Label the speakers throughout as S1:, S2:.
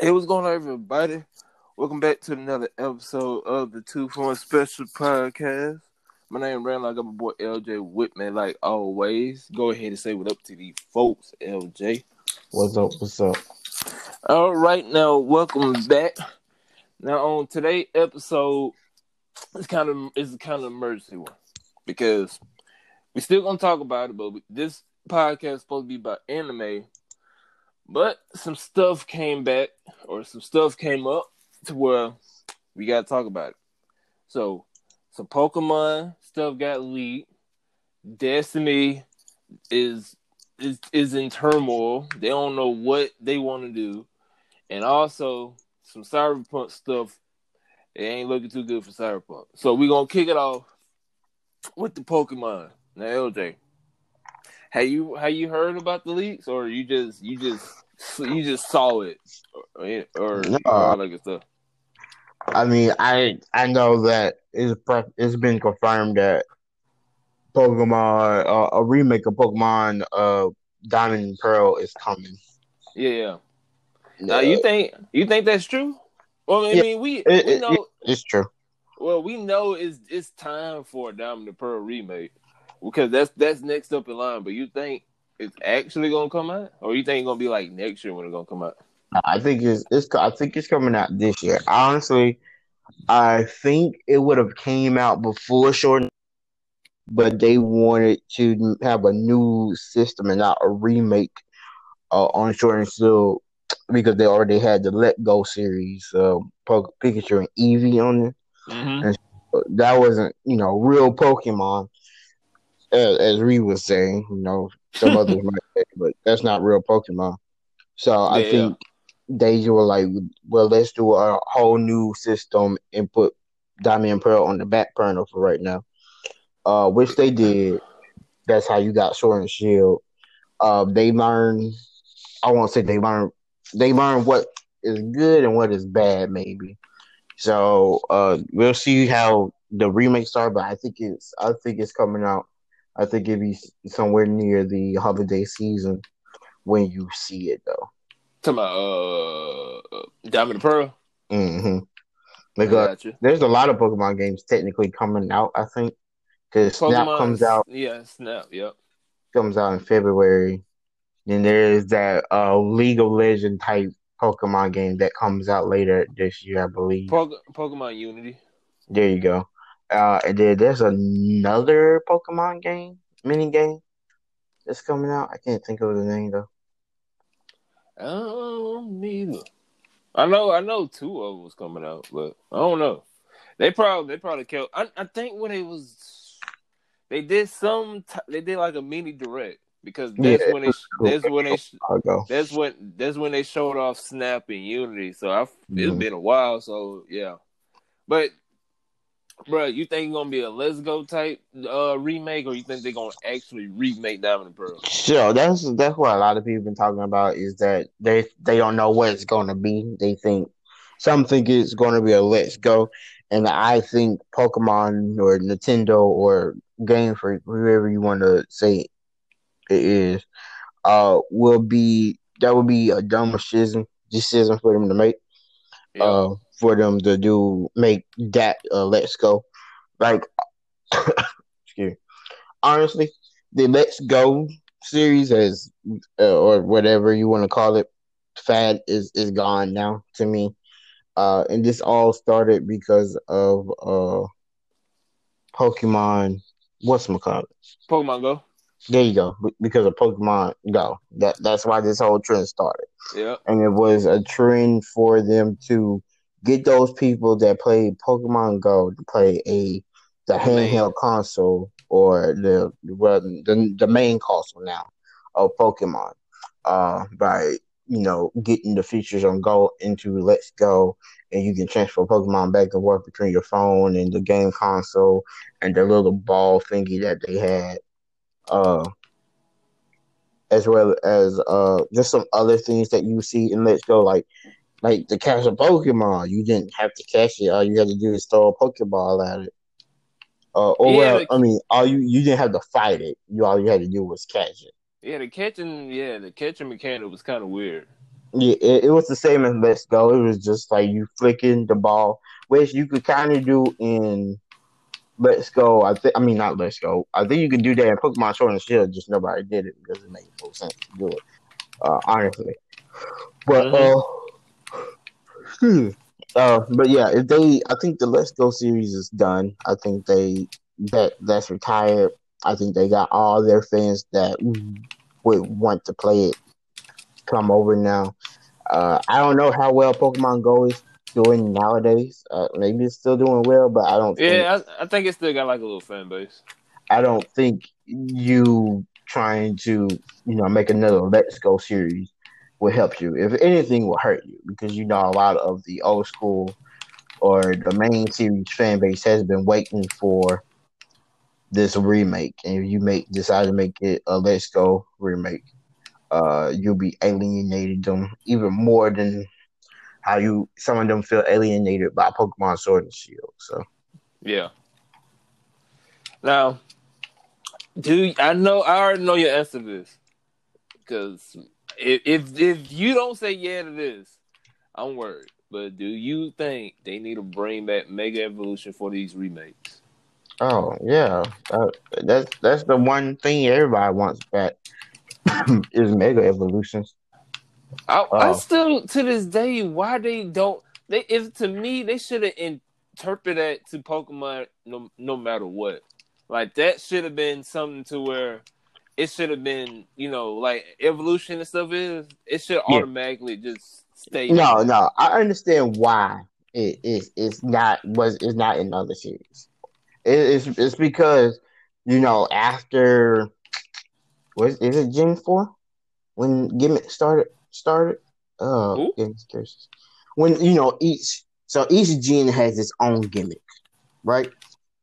S1: Hey, what's going on, everybody? Welcome back to another episode of the Two for One Special Podcast. My name is Randall. I got my boy LJ Whitman, like always. Go ahead and say what up to these folks, LJ.
S2: What's up? What's up?
S1: All right, now welcome back. Now on today's episode, it's kind of it's kind of emergency one because we still gonna talk about it, but this podcast is supposed to be about anime but some stuff came back, or some stuff came up to where we got to talk about it. So, some Pokemon stuff got leaked. Destiny is is is in turmoil. They don't know what they want to do, and also some Cyberpunk stuff. It ain't looking too good for Cyberpunk. So we're gonna kick it off with the Pokemon. Now, LJ, have you have you heard about the leaks, or you just you just you just saw it, or, or no. all that good stuff?
S2: I mean, I I know that it's it's been confirmed that Pokemon uh, a remake of Pokemon uh Diamond and Pearl is coming.
S1: Yeah, yeah. Now you think you think that's true? Well, I yeah, mean, we, it, we know it,
S2: it's true.
S1: Well, we know it's it's time for a Diamond and Pearl remake because that's that's next up in line. But you think it's actually gonna come out, or you think it's gonna be like next year when it's gonna come out?
S2: I think it's it's I think it's coming out this year. Honestly, I think it would have came out before short, but they wanted to have a new system and not a remake uh, on Sword and Shield because they already had the Let Go series, uh, Pikachu and Eevee on it. Mm-hmm. And that wasn't, you know, real Pokemon as, as Reed was saying, you know, some others might say, but that's not real Pokemon. So yeah, I think yeah. they were like, well, let's do a whole new system and put Diamond and Pearl on the back burner for right now. Uh, which they did. That's how you got Sword and Shield. Uh, they learned. I won't say they learned. They learned what is good and what is bad, maybe. So uh, we'll see how the remake start, but I think it's I think it's coming out I think it'd be somewhere near the holiday season when you see it, though.
S1: Talking about uh, Diamond and Pearl.
S2: Mm-hmm. Because there's a lot of Pokemon games technically coming out. I think because Snap comes out.
S1: Yeah, Snap. Yep.
S2: Comes out in February. Then there's that uh, League of Legend type Pokemon game that comes out later this year, I believe.
S1: Pokemon Unite.
S2: There you go. Uh, and then there's another Pokemon game, mini game, that's coming out. I can't think of the name though.
S1: Oh, neither. I know, I know, two of them was coming out, but I don't know. They probably, they probably killed. I, I think when it was, they did some, t- they did like a mini direct because that's yeah, when they, that's when they, that's when that's when they showed off Snap and Unite. So I, mm-hmm. it's been a while. So yeah, but Bro, you think it's gonna be a Let's Go type uh, remake, or you think they're gonna actually remake Diamond and Pearl?
S2: Sure, that's that's what a lot of people been talking about is that they they don't know what it's gonna be. They think some think it's gonna be a Let's Go, and I think Pokemon or Nintendo or Game Freak, whoever you want to say it is, uh, will be that would be a dumb decision decision for them to make. Yeah. Uh, for them to do make that uh, Let's Go. Like, excuse me. honestly, the Let's Go series has uh, or whatever you want to call it, fad is is gone now to me. Uh, and this all started because of uh, Pokemon. What's my call?
S1: Pokemon Go.
S2: There you go. Because of Pokemon Go. That that's why this whole trend started.
S1: Yeah.
S2: And it was a trend for them to get those people that play Pokemon Go to play a the handheld console or the well the the main console now of Pokemon. Uh by you know getting the features on Go into Let's Go and you can transfer Pokemon back and forth between your phone and the game console and the little ball thingy that they had. Uh as well as uh just some other things that you see in Let's Go like like to catch a Pokemon, you didn't have to catch it. All you had to do is throw a Pokeball at it. Uh, or yeah, well, I mean, all you you didn't have to fight it. You all you had to do was catch it.
S1: Yeah, the catching, yeah, the catching mechanic was kind of weird.
S2: Yeah, it, it was the same as Let's Go. It was just like you flicking the ball, which you could kind of do in Let's Go. I think. I mean, not Let's Go. I think you could do that in Pokemon Sword and Shield. Just nobody did it because it made no sense to do it. Uh, honestly, but uh, hmm. uh, but yeah, if they, I think the Let's Go series is done. I think they that that's retired. I think they got all their fans that would want to play it come over now. Uh, I don't know how well Pokemon Go is doing nowadays. Uh, maybe it's still doing well, but I don't.
S1: Yeah, think, I, I think it still got like a little fan base.
S2: I don't think you trying to you know make another Let's Go series will help you. If anything, will hurt you because you know a lot of the old school or the main series fan base has been waiting for this remake, and if you make decide to make it a Let's Go remake, uh, you'll be alienating them even more than how you some of them feel alienated by Pokemon Sword and Shield. So,
S1: yeah. Now, do I know? I already know your answer to this because if, if if you don't say yeah to this, I'm worried. But do you think they need to bring back Mega Evolution for these remakes?
S2: Oh yeah, uh, that's that's the one thing everybody wants back is Mega Evolutions.
S1: I, uh, I still to this day why they don't they if to me they should have interpreted that to Pokemon no no matter what. Like that should have been something to where it should have been, you know, like evolution and stuff is it should yeah. automatically just stay.
S2: No, there. no. I understand why it is it's not was it's not in other series. It, it's it's because, you know, after was is it Gen Four? When Gimmick started started? Uh when you know each so each gen has its own gimmick, right?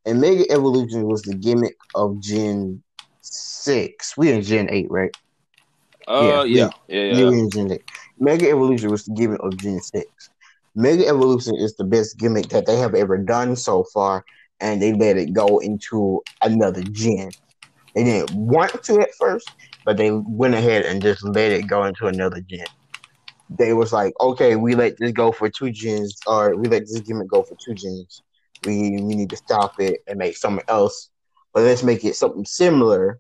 S2: And Mega Evolution was the gimmick of Gen Six. We in Gen Eight, right?
S1: Uh, yeah, yeah, yeah. yeah.
S2: Gen Eight. Mega Evolution was the gimmick of Gen Six. Mega Evolution is the best gimmick that they have ever done so far, and they let it go into another gen. They didn't want to at first, but they went ahead and just let it go into another gen. They was like, okay, we let this go for two gens, or we let this gimmick go for two gens we we need to stop it and make something else. But let's make it something similar.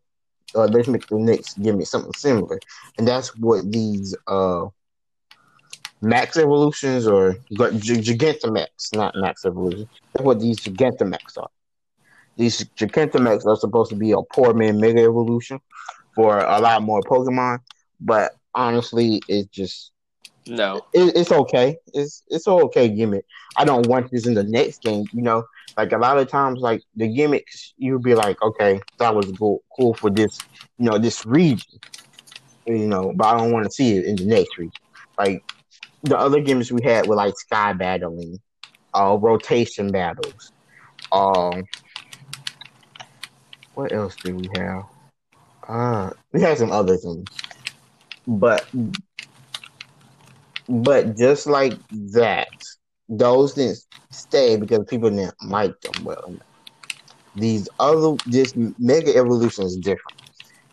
S2: Or let's make the next give me something similar. And that's what these uh max evolutions or Gigantamax, not max evolution. That's what these Gigantamax are. These Gigantamax are supposed to be a poor man mega evolution for a lot more Pokemon, but honestly, it's just
S1: no,
S2: it, it's okay. It's it's okay gimmick. I don't want this in the next game. You know, like a lot of times, like the gimmicks, you'll be like, okay, that was cool, cool for this, you know, this region. You know, but I don't want to see it in the next region. Like the other gimmicks we had were like sky battling, uh, rotation battles. Um, what else did we have? Uh, we had some other things, but but just like that, those didn't stay because people didn't like them well. These other, this Mega Evolution is different.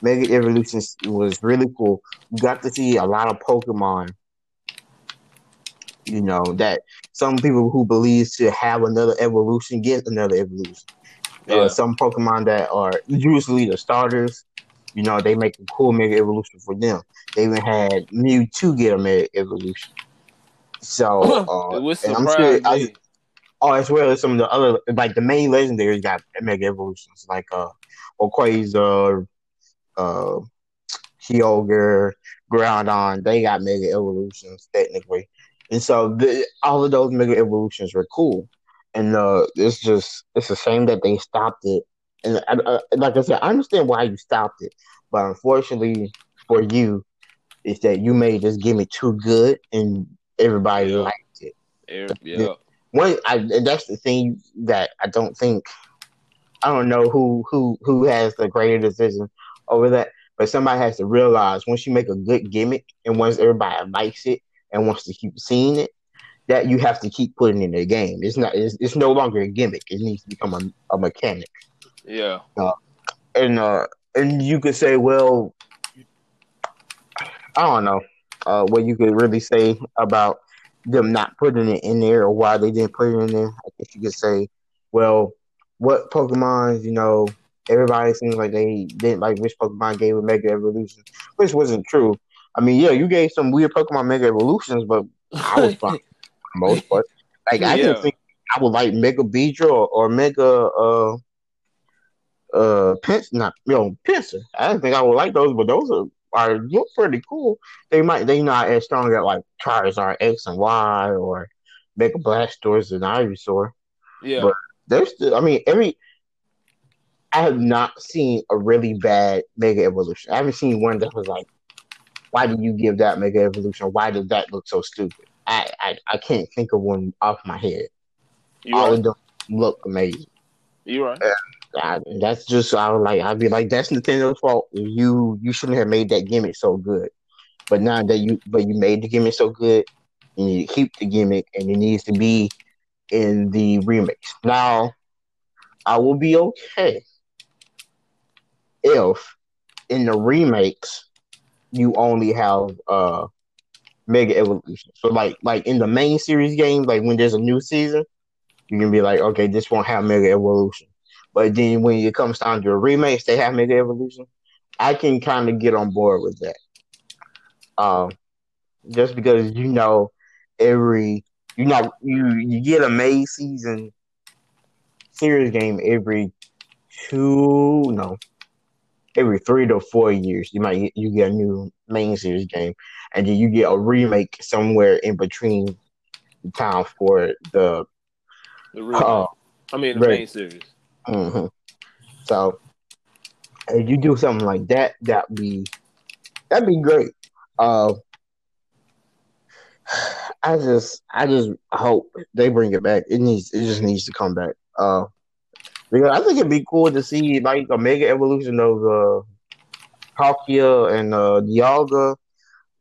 S2: Mega Evolution was really cool. You got to see a lot of Pokemon. You know that some people who believe to have another evolution get another evolution. Yeah. Uh, some Pokemon that are usually the starters, you know, they make a cool Mega Evolution for them. They even had Mewtwo get a Mega Evolution. So uh, it was I'm sure I, oh, as well as some of the other like the main legendaries got Mega Evolutions, like uh Rayquaza, uh Kyogre, Groudon, they got Mega Evolutions technically. And so the, all of those Mega Evolutions were cool. And uh, it's just it's a shame that they stopped it. And uh, like I said, I understand why you stopped it, but unfortunately for you, is that you made this gimmick too good and everybody yeah. liked
S1: it. Yeah.
S2: One, I, and that's the thing that I don't think. I don't know who who who has the greater decision over that, but somebody has to realize once you make a good gimmick and once everybody likes it and wants to keep seeing it, that you have to keep putting in the game. It's not. It's, it's no longer a gimmick. It needs to become a, a mechanic.
S1: Yeah.
S2: Uh, and uh, and you could say, well, I don't know. Uh, what you could really say about them not putting it in there or why they didn't put it in there. I guess you could say, well, what Pokemon, you know, everybody seems like they didn't like which Pokemon gave a Mega Evolution, which wasn't true. I mean, yeah, you gave some weird Pokemon Mega Evolutions, but I was fine for most part. Like I
S1: Yeah.
S2: didn't think I would like Mega Beedrill or, or Mega uh uh Pence not you know Pinsir. I didn't think I would like those, but those are are look pretty cool. They might they not as strong as like Charizard X and Y or Mega Blastoise and Ivysaur.
S1: Yeah.
S2: But- There's still I mean every I have not seen a really bad Mega Evolution. I haven't seen one that was like, why did you give that Mega Evolution? Why did that look so stupid? I I, I can't think of one off my head.
S1: you
S2: All
S1: right.
S2: of them look amazing.
S1: You right.
S2: I, that's just I was like I'd be like that's Nintendo's fault. You you shouldn't have made that gimmick so good. But now that you but you made the gimmick so good, you need to keep the gimmick and it needs to be in the remakes. Now I will be okay if in the remakes you only have uh Mega Evolution. So like like in the main series game, like when there's a new season, you can be like, okay, this won't have Mega Evolution. But then when it comes down to remakes, they have Mega Evolution. I can kind of get on board with that. Um, just because you know every you know you you get a May season series game every two no every three to four years. You might you get a new main series game, and then you get a remake somewhere in between the time for the
S1: The real.
S2: uh,
S1: I mean, the
S2: right.
S1: main series.
S2: hmm So if you do something like that, that'd be that'd be great. Uh, I just I just hope they bring it back. It needs it just needs to come back. Uh, because I think it'd be cool to see like a mega evolution of uh Palkia and uh Dialga.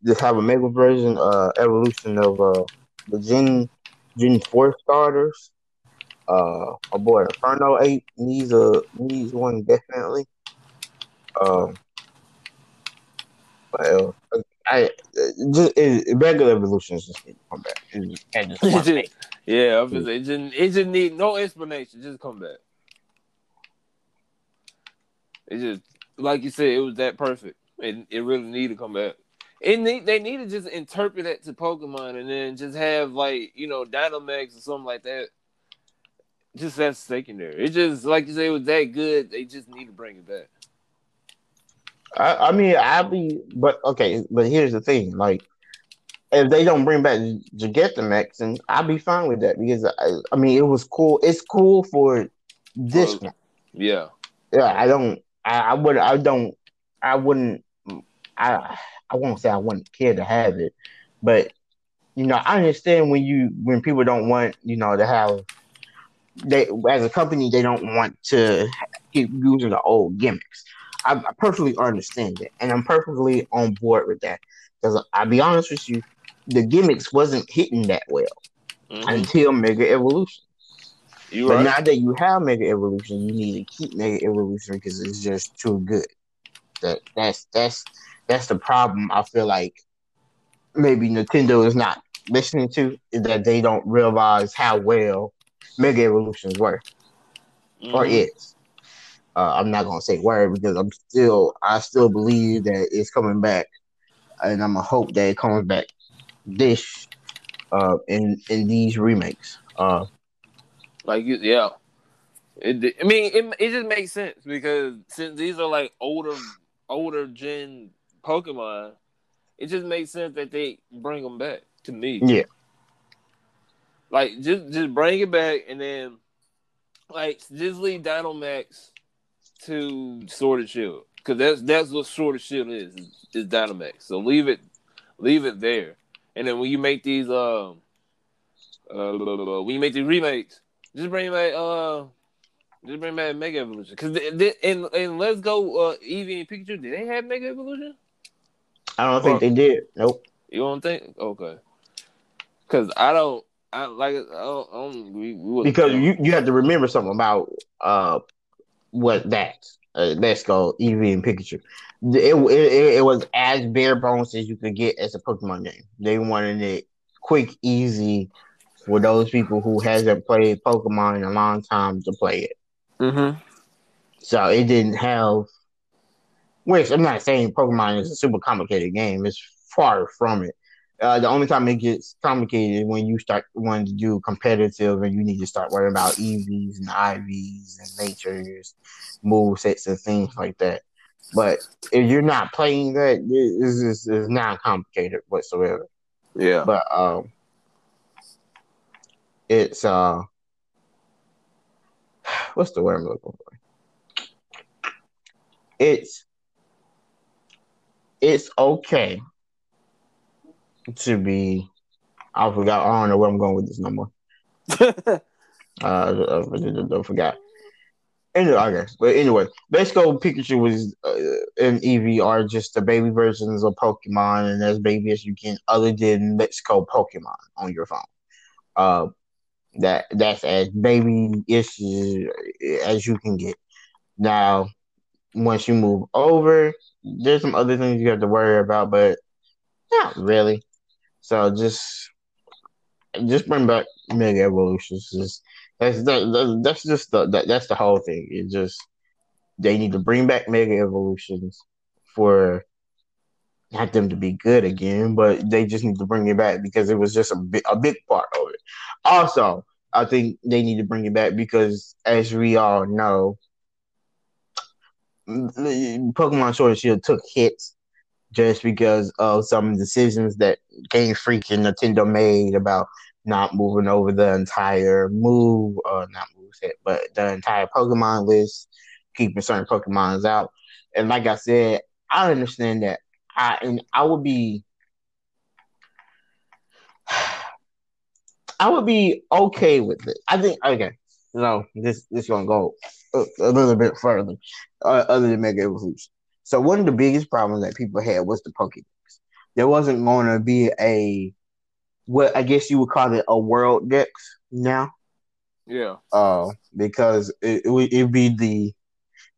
S2: Just have a mega version, uh evolution of uh the Gen Gen Four starters. Uh, my boy Infernape needs a needs one definitely. Um, well, I just it, regular evolutions just need to come back. It just, it just
S1: just- yeah, I was gonna it just it just need no explanation. Just come back. It just like you said, it was that perfect. It it really need to come back. It need they need to just interpret that to Pokemon and then just have like you know Dynamax or something like that. Just that secondary. It just like you say, it was that good. They just need to bring it back.
S2: I, I mean, I'll be, but okay, but here's the thing: like, if they don't bring back Gigantamax, then I'll be fine with that because I, I mean, it was cool. It's cool for this
S1: For-
S2: one.
S1: Yeah,
S2: Yeah, I don't. I, I would. I don't. I wouldn't. Mm. I. I won't say I wouldn't care to have it, but you know, I understand when you when people don't want you know to have they as a company they don't want to keep using the old gimmicks. I, I perfectly understand that, and I'm perfectly on board with that because I'll be honest with you, the gimmicks wasn't hitting that well
S1: Mhm.
S2: until Mega Evolution.
S1: you
S2: But
S1: right.
S2: now that you have Mega Evolution, you need to keep Mega Evolution because it's just too good. That that's that's that's the problem. I feel like maybe Nintendo is not listening to is that they don't realize how well Mega Evolutions work or
S1: Mhm.
S2: is. Uh, I'm not gonna say word because I'm still I still believe that it's coming back, and I'm gonna hope that it comes back this uh in in these remakes. Uh,
S1: Like you, yeah. It, I mean, it, it just makes sense because since these are like older, older gen Pokemon, it just makes sense that they bring them back to me.
S2: yeah.
S1: Like just just bring it back and then like just leave Dynamax to Sword and Shield because that's that's what Sword and Shield is is, is Dynamax. So leave it leave it there, and then when you make these um uh, when you make these remakes, just bring back uh just bring back Mega Evolution because and and let's go uh Eevee and Pikachu. Did they have Mega Evolution?
S2: I don't think they did. Nope.
S1: You don't think? Okay. Because I don't. I like. I don't. I don't we, we
S2: because you, you have to remember something about uh what that uh, let's go Eevee and Pikachu. It, it, it was as bare bones as you could get as a Pokemon game. They wanted it quick, easy for those people who hasn't played Pokemon in a long time to play it.
S1: Mm-hmm.
S2: So it didn't have. Which I'm not saying Pokemon is a super complicated game. It's far from it. Uh, the only time it gets complicated is when you start wanting to do competitive and you need to start worrying about EVs and IVs and natures, move sets and things like that. But if you're not playing that, it's, it's, it's not complicated whatsoever.
S1: Yeah.
S2: But um, it's uh, what's the word I'm looking for? It's it's okay to be. I forgot. I don't know where I'm going with this no more. uh, I, I, I forgot. Anyway, okay, but anyway, Go Pikachu was uh, and Eevee are just the baby versions of Pokemon, and as baby as you can, other than Let's Go Pokemon on your phone. Uh, that that's as baby issues as you can get. Now, once you move over, there's some other things you have to worry about, but not really. So just just bring back Mega Evolutions. Just that's that, that's just the that, that's the whole thing. It just they need to bring back Mega Evolutions for not them to be good again, but they just need to bring it back because it was just a big a big part of it. Also, I think they need to bring it back because as we all know, Pokemon Sword and Shield took hits just because of some decisions that Game Freak and Nintendo made about not moving over the entire move, uh, not move set, but the entire Pokemon list, keeping certain Pokemons out. And like I said, I understand that. I and I would be, I would be okay with it. I think okay. No, this this gonna go a, a little bit further, uh, other than Mega Evolution. So one of the biggest problems that people had was the Pokédex. There wasn't going to be a what I guess you would call it a world dex now.
S1: Yeah.
S2: Uh, because it, it would it'd be the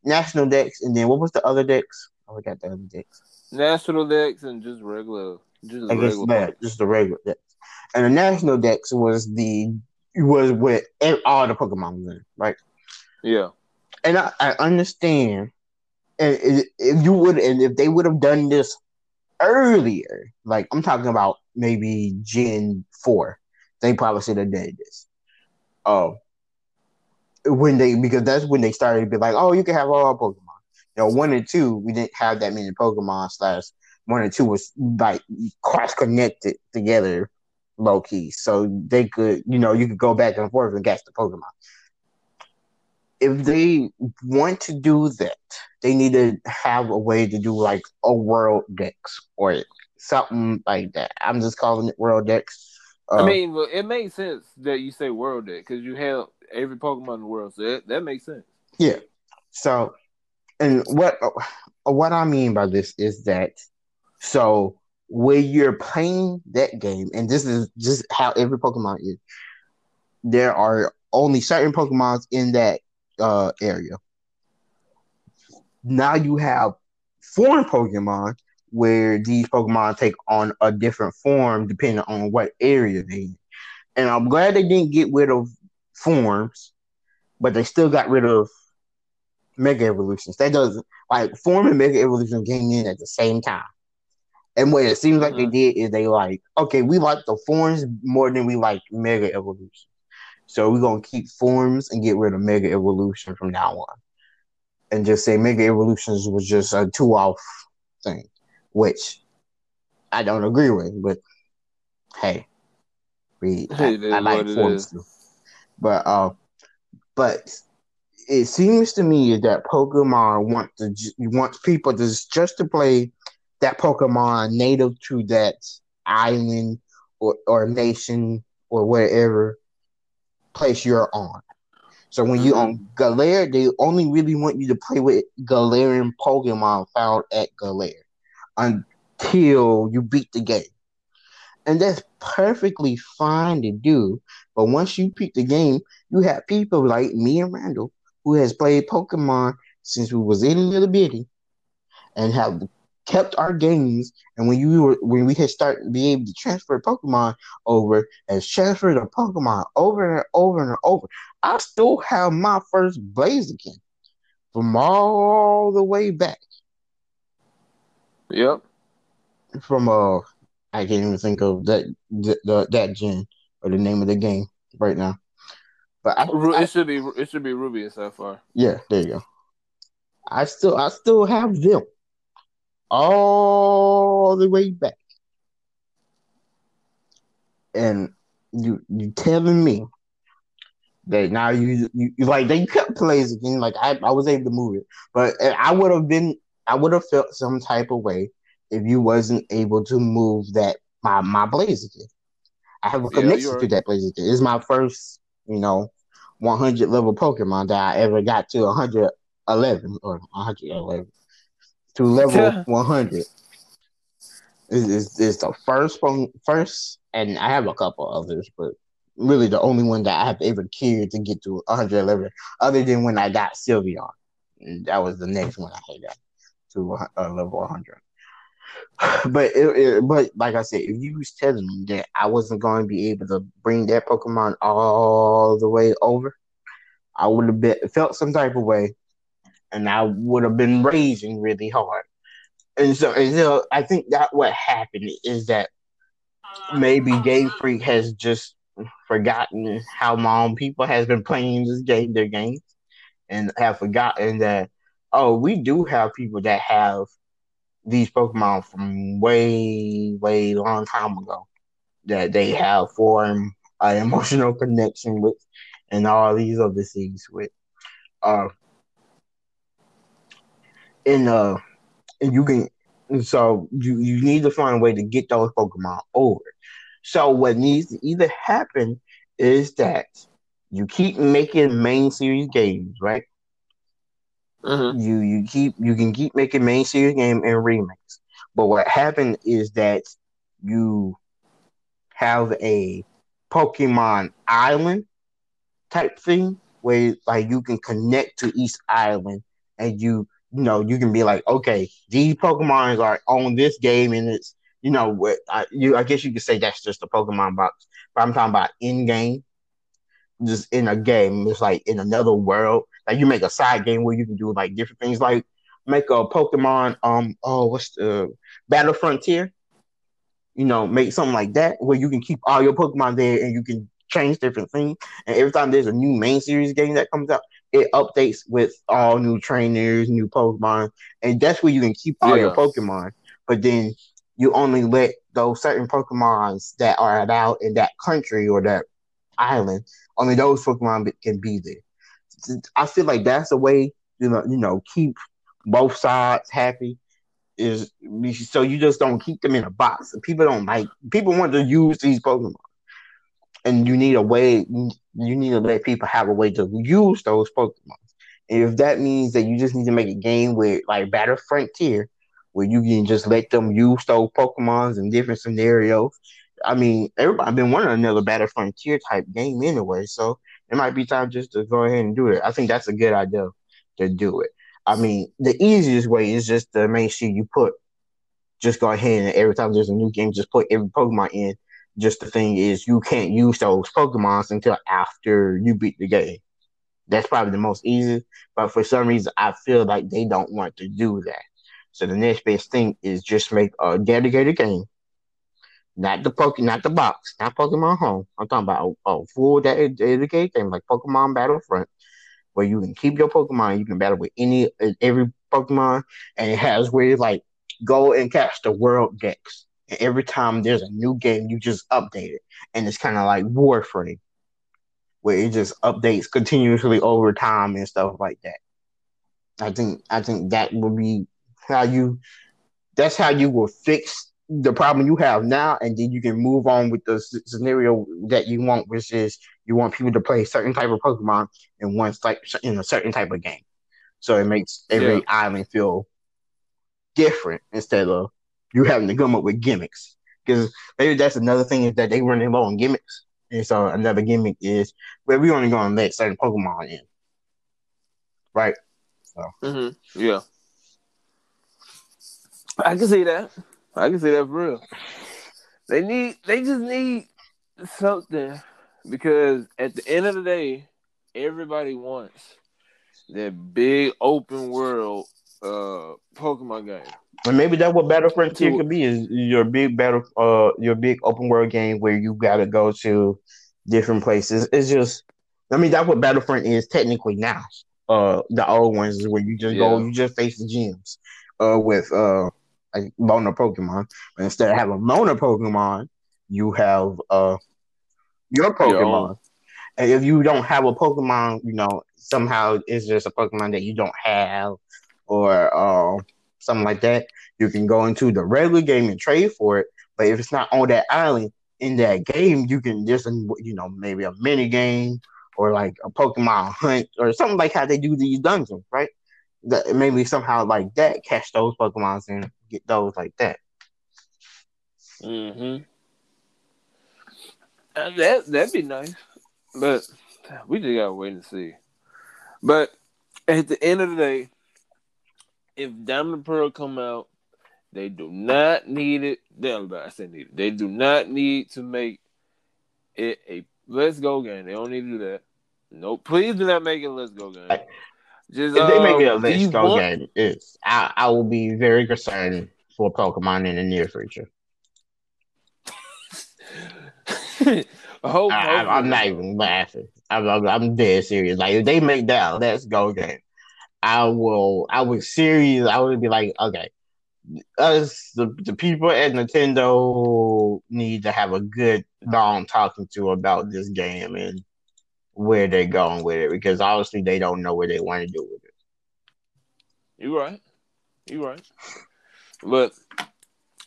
S2: national dex, and then what was the other dex? I forgot the other dex.
S1: National dex and just regular, just
S2: I guess
S1: regular.
S2: that just the regular dex, and the national dex was the was with all the Pokemon in, right?
S1: Yeah.
S2: And I, I understand and if you would, and if they would have done this earlier, like I'm talking about maybe Gen four, they probably should have done this. Oh, when they because that's when they started to be like, oh, you can have all Pokemon. You know, one and two, we didn't have that many Pokemon. Slash, one and two was like cross connected together, low key, so they could, you know, you could go back and forth and catch the Pokemon if they want to do that, they need to have a way to do like a world dex or something like that. I'm just calling it world dex.
S1: Uh, I mean, well, it makes sense that you say world dex because you have every Pokemon in the world, so that, that makes sense.
S2: Yeah. So, and what what I mean by this is that so when you're playing that game, and this is just how every Pokemon is, there are only certain Pokemons in that uh, area. Now you have foreign Pokemon where these Pokemon take on a different form depending on what area they in. And I'm glad they didn't get rid of forms, but they still got rid of Mega Evolutions. That doesn't like form and Mega Evolution came in at the same time. And what it seems like mm-hmm. they did is they like, okay, we like the forms more than we like Mega Evolution. So we're gonna keep forms and get rid of Mega Evolution from now on, and just say Mega Evolutions was just a two off thing, which I don't agree with. But hey, we I, I like forms too. But uh, but it seems to me that Pokemon want to wants people to just to play that Pokemon native to that island or, or nation or wherever place you're on. So when you on mm-hmm. Galar, they only really want you to play with Galarian Pokemon found at Galar until you beat the game. And that's perfectly fine to do. But once you beat the game, you have people like me and Randall who has played Pokemon since we was in little bitty and have kept our games. And when you were when we had started be able to transfer Pokemon over and transfer the Pokemon over and over and over, I still have my first Blaziken from all the way back.
S1: Yep.
S2: From uh, I can't even think of that the, the that gen or the name of the game right now. But I,
S1: Ru-
S2: I-
S1: it should be it should be Ruby and Sapphire.
S2: yeah, there you go. I still I still have them all the way back. And you you telling me that now you you, you like they cut plays again, like I, I was able to move it. But I would have been I would have felt some type of way if you wasn't able to move that my my Blaziken. I have a connection
S1: you're
S2: to that Blaziken. It's my first, you know, 100 level Pokemon that I ever got to 111 or 111 to level 100. Is is is the first one first, and I have a couple others, but really the only one that I have ever cared to get to 111, other than when I got Sylveon. And that was the next one I had got to uh, level 100. But it, it, but like I said, if you was telling me that I wasn't going to be able to bring that Pokemon all the way over, I would have felt some type of way, and I would have been raging really hard. And so, and so I think that what happened is that maybe Game Freak has just forgotten how long people has been playing this game, their games, and have forgotten that oh, we do have people that have these Pokemon from way, way long time ago that they have formed an emotional connection with, and all these other things with. Uh, and uh, and you can so you you need to find a way to get those Pokemon over. So what needs to either happen is that you keep making main series games, right?
S1: hmm
S2: You you keep you can keep making main series game and remakes. But what happened is that you have a Pokemon Island type thing where like you can connect to each island and you you know you can be like okay these Pokemons are on this game and it's you know what I, you I guess you could say that's just a Pokemon box but I'm talking about in game just in a game it's like in another world like you make a side game where you can do like different things like make a Pokemon um oh what's the Battle Frontier you know, make something like that where you can keep all your Pokemon there and you can change different things. And every time there's a new main series game that comes out, it updates with all new trainers, new Pokemon, and that's where you can keep all your Pokemon. But then you only let those certain Pokemons that are allowed in that country or that island, only those Pokemon can be there. I feel like that's a way, you know, you know, keep both sides happy is so you just don't keep them in a box. People don't like people want to use these Pokemon, and you need a way. You need to let people have a way to use those Pokemon. And if that means that you just need to make a game with like Battle Frontier, where you can just let them use those Pokemons in different scenarios. I mean, everybody been wanting another Battle Frontier type game anyway, so it might be time just to go ahead and do it. I think that's a good idea to do it. I mean, the easiest way is just to make sure you put, just go ahead and every time there's a new game, just put every Pokemon in. Just the thing is, you can't use those Pokemons until after you beat the game. That's probably the most easy, but for some reason, I feel like they don't want to do that. So the next best thing is just make a dedicated game, not the Poke, not the box, not Pokemon Home. I'm talking about a, a full dedicated game like Pokemon Battlefront where you can keep your Pokemon, you can battle with any every Pokemon, and it has where you like go and catch the world dex. And every time there's a new game, you just update it, and it's kind of like Warframe, where it just updates continuously over time and stuff like that. I think I think that will be how you. That's how you will fix the problem you have now, and then you can move on with the scenario that you want, which is you want people to play certain type of Pokemon in one like in a certain type of game. So it makes every
S1: Yeah.
S2: island feel different instead of you having to come up with gimmicks. Because maybe that's another thing is that they running low on gimmicks. And so another gimmick is well, we only gonna let certain Pokemon in. Right? So
S1: Mm-hmm. Yeah. I can see that. I can see that for real. They need they just need something because at the end of the day, everybody wants that big open world uh Pokemon game.
S2: And maybe that's what Battle Frontier could be is your big battle uh your big open world game where you gotta go to different places. It's just I mean that's what Battlefront is technically now. Uh the old ones is where you just go you just face the gyms uh with uh like Mona Pokemon. But instead of having Mona Pokemon, you have uh your Pokemon. And if you don't have a Pokemon, you know, somehow it's just a Pokemon that you don't have or uh, something like that, you can go into the regular game and trade for it. But if it's not on that island in that game, you can just, you know, maybe a mini game or like a Pokemon hunt or something like how they do these dungeons, right? That maybe somehow like that, catch those Pokemons and get those like that.
S1: Uh, that that'd be nice, but we just gotta wait and see. But at the end of the day, if Diamond Pearl come out, they do not need it. They I say need it. They do not need to make it a Let's Go game. They don't need to do that. No, please do not make it a Let's Go game. Just
S2: If they make it a
S1: um,
S2: Let's Go
S1: want-
S2: game, it's I, I will be very concerned for Pokemon in the near future.
S1: I hope,
S2: I, I,
S1: hopefully
S2: I'm not even laughing. I'm, I'm, I'm dead serious. Like if they make that a Let's Go game, I will. I would serious. I would be like, okay, us the the people at Nintendo need to have a good long talking to about this game and where they're going with it because obviously they don't know what they want to do with it.
S1: You right. You right. But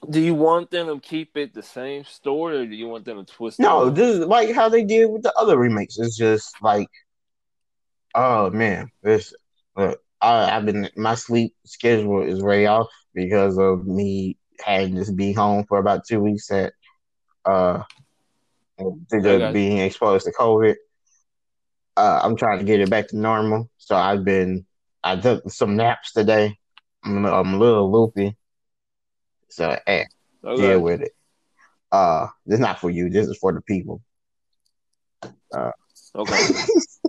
S1: do you want them to keep it the same story or do you want them to twist it
S2: No,
S1: up?
S2: this is like how they did with the other remakes. It's just like, oh man, this. Look, I, I've been my sleep schedule is way off because of me having to be home for about two weeks at uh to being exposed to COVID. Uh, I'm trying to get it back to normal, so I've been I took some naps today. I'm, I'm a little loopy, so eh,
S1: Okay.
S2: deal with it. Uh, this is not for you. This is for the people.
S1: Okay.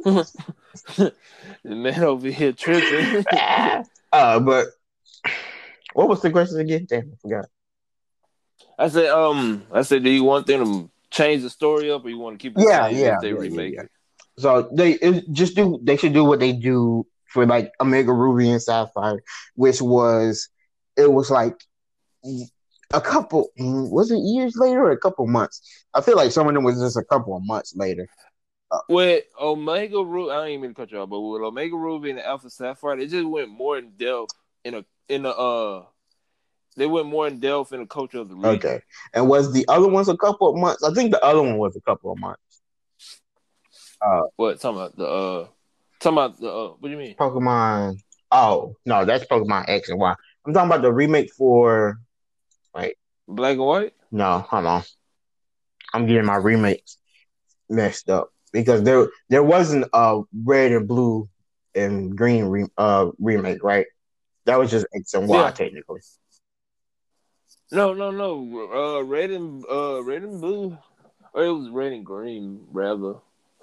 S1: the man over here tripping.
S2: uh, but what was the question again? Damn, I forgot.
S1: I said, um, I said, do you want them to change the story up or you want to keep it
S2: Yeah, yeah,
S1: they
S2: yeah,
S1: remake
S2: yeah,
S1: it?
S2: So they it, just do. They should do what they do for like Omega Ruby and Sapphire, which was it was like a couple. Was it years later or a couple months? I feel like some of them was just a couple of months later.
S1: With Omega Ruby, I don't even mean to cut you off, but with Omega Ruby and Alpha Sapphire, they just went more in depth in a in a uh, they went more in depth in the culture of the region.
S2: Okay, and was the other ones a couple of months? I think the other one was a couple of months.
S1: Uh, what talking about the uh, talking about the uh, what do you mean?
S2: Pokemon. Oh no, that's Pokemon X and Y. I'm talking about the remake for.
S1: Right black and white?
S2: No, hold on. I'm getting my remakes messed up because there there wasn't a red and blue and green re, uh remake, right? That was just X and Y
S1: Yeah.
S2: technically.
S1: No, no, no. Uh, red and uh, red and blue, or it was red and green rather.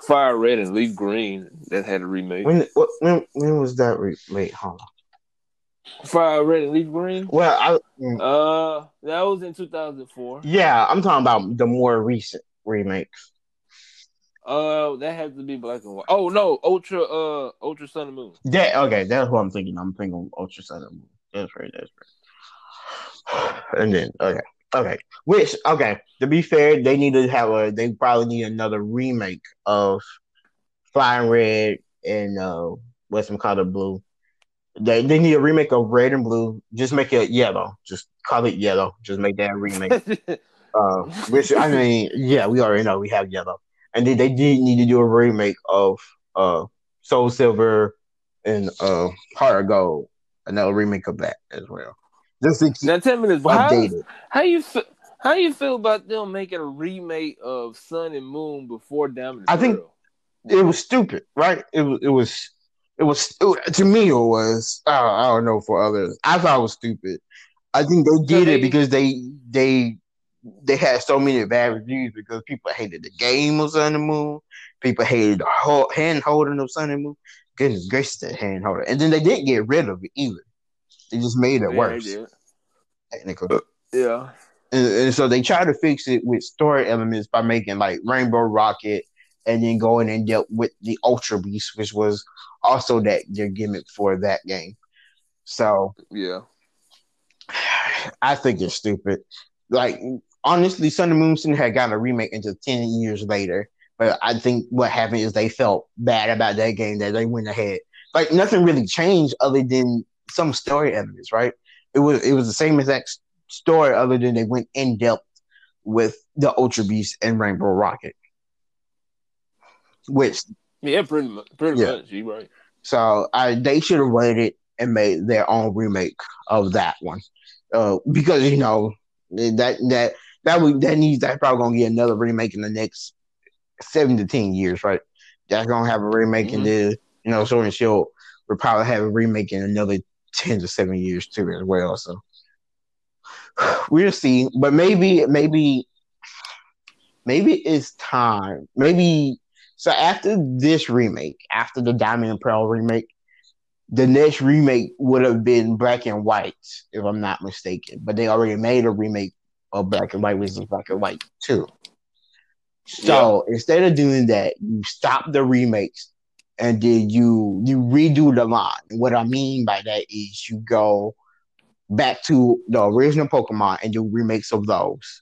S1: Fire red and leaf green that had a remake.
S2: When what, when when was that? Re- wait, hold on.
S1: Fire red and leaf green.
S2: Well, I
S1: Uh, that was in two thousand four.
S2: yeah, I'm talking about the more recent remakes.
S1: Uh, that has to be black and white. Oh no, Ultra. Uh, Ultra Sun and Moon.
S2: That okay, that's what I'm thinking. I'm thinking Ultra Sun and Moon. That's right. That's right. And then okay, okay. Which okay. To be fair, they need to have a. They probably need another remake of Flying Red and uh, what's called it blue. They they need a remake of Red and Blue. Just make it yellow. Just call it yellow. Just make that remake. Uh, which I mean, yeah, we already know we have yellow, and then they did need to do a remake of uh Soul Silver and uh Heart of Gold, another remake of that as well. Just
S1: now tell me this. How,
S2: updated.
S1: how you feel? How you feel about them making a remake of Sun and Moon before Diamond?
S2: I think- It was stupid, right? It was it was it was to me it was uh, I don't know for others. I thought it was stupid. I think they did it because they they they had so many bad reviews because people hated the game of Sun and Moon. People hated the whole hand holding of Sun and Moon. Goodness gracious, that hand holder. And then they didn't get rid of it either. They just made it
S1: Yeah,
S2: worse.
S1: they did.
S2: Technically.
S1: Uh, yeah.
S2: And, and so they tried to fix it with story elements by making like Rainbow Rocket and then going and dealt with the Ultra Beast, which was also that their gimmick for that game. So
S1: Yeah.
S2: I think it's stupid. Like honestly, Sun and Moon Sin had gotten a remake until ten years later. But I think what happened is they felt bad about that game that they went ahead. Like nothing really changed other than some story elements, right? It was it was the same exact story other than they went in depth with the Ultra Beast and Rainbow Rocket. Which
S1: Yeah, pretty much. Pretty
S2: Yeah.
S1: much. You right.
S2: So I they should have waited and made their own remake of that one, uh, because you know that that that would that needs that probably gonna get another remake in the next seven to ten years, right? That's gonna have a remake in
S1: Mhm.
S2: the you know Sword and Shield will probably have a remake in another ten to seven years too as well. So we'll see, but maybe maybe maybe it's time. Maybe so after this remake, after the Diamond and Pearl remake, the next remake would have been Black and White, if I'm not mistaken. But they already made a remake of Black and White, is Black and White too. So instead of doing that, you stop the remakes and then you you redo the line. And what I mean by that is you go back to the original Pokemon and do remakes of those.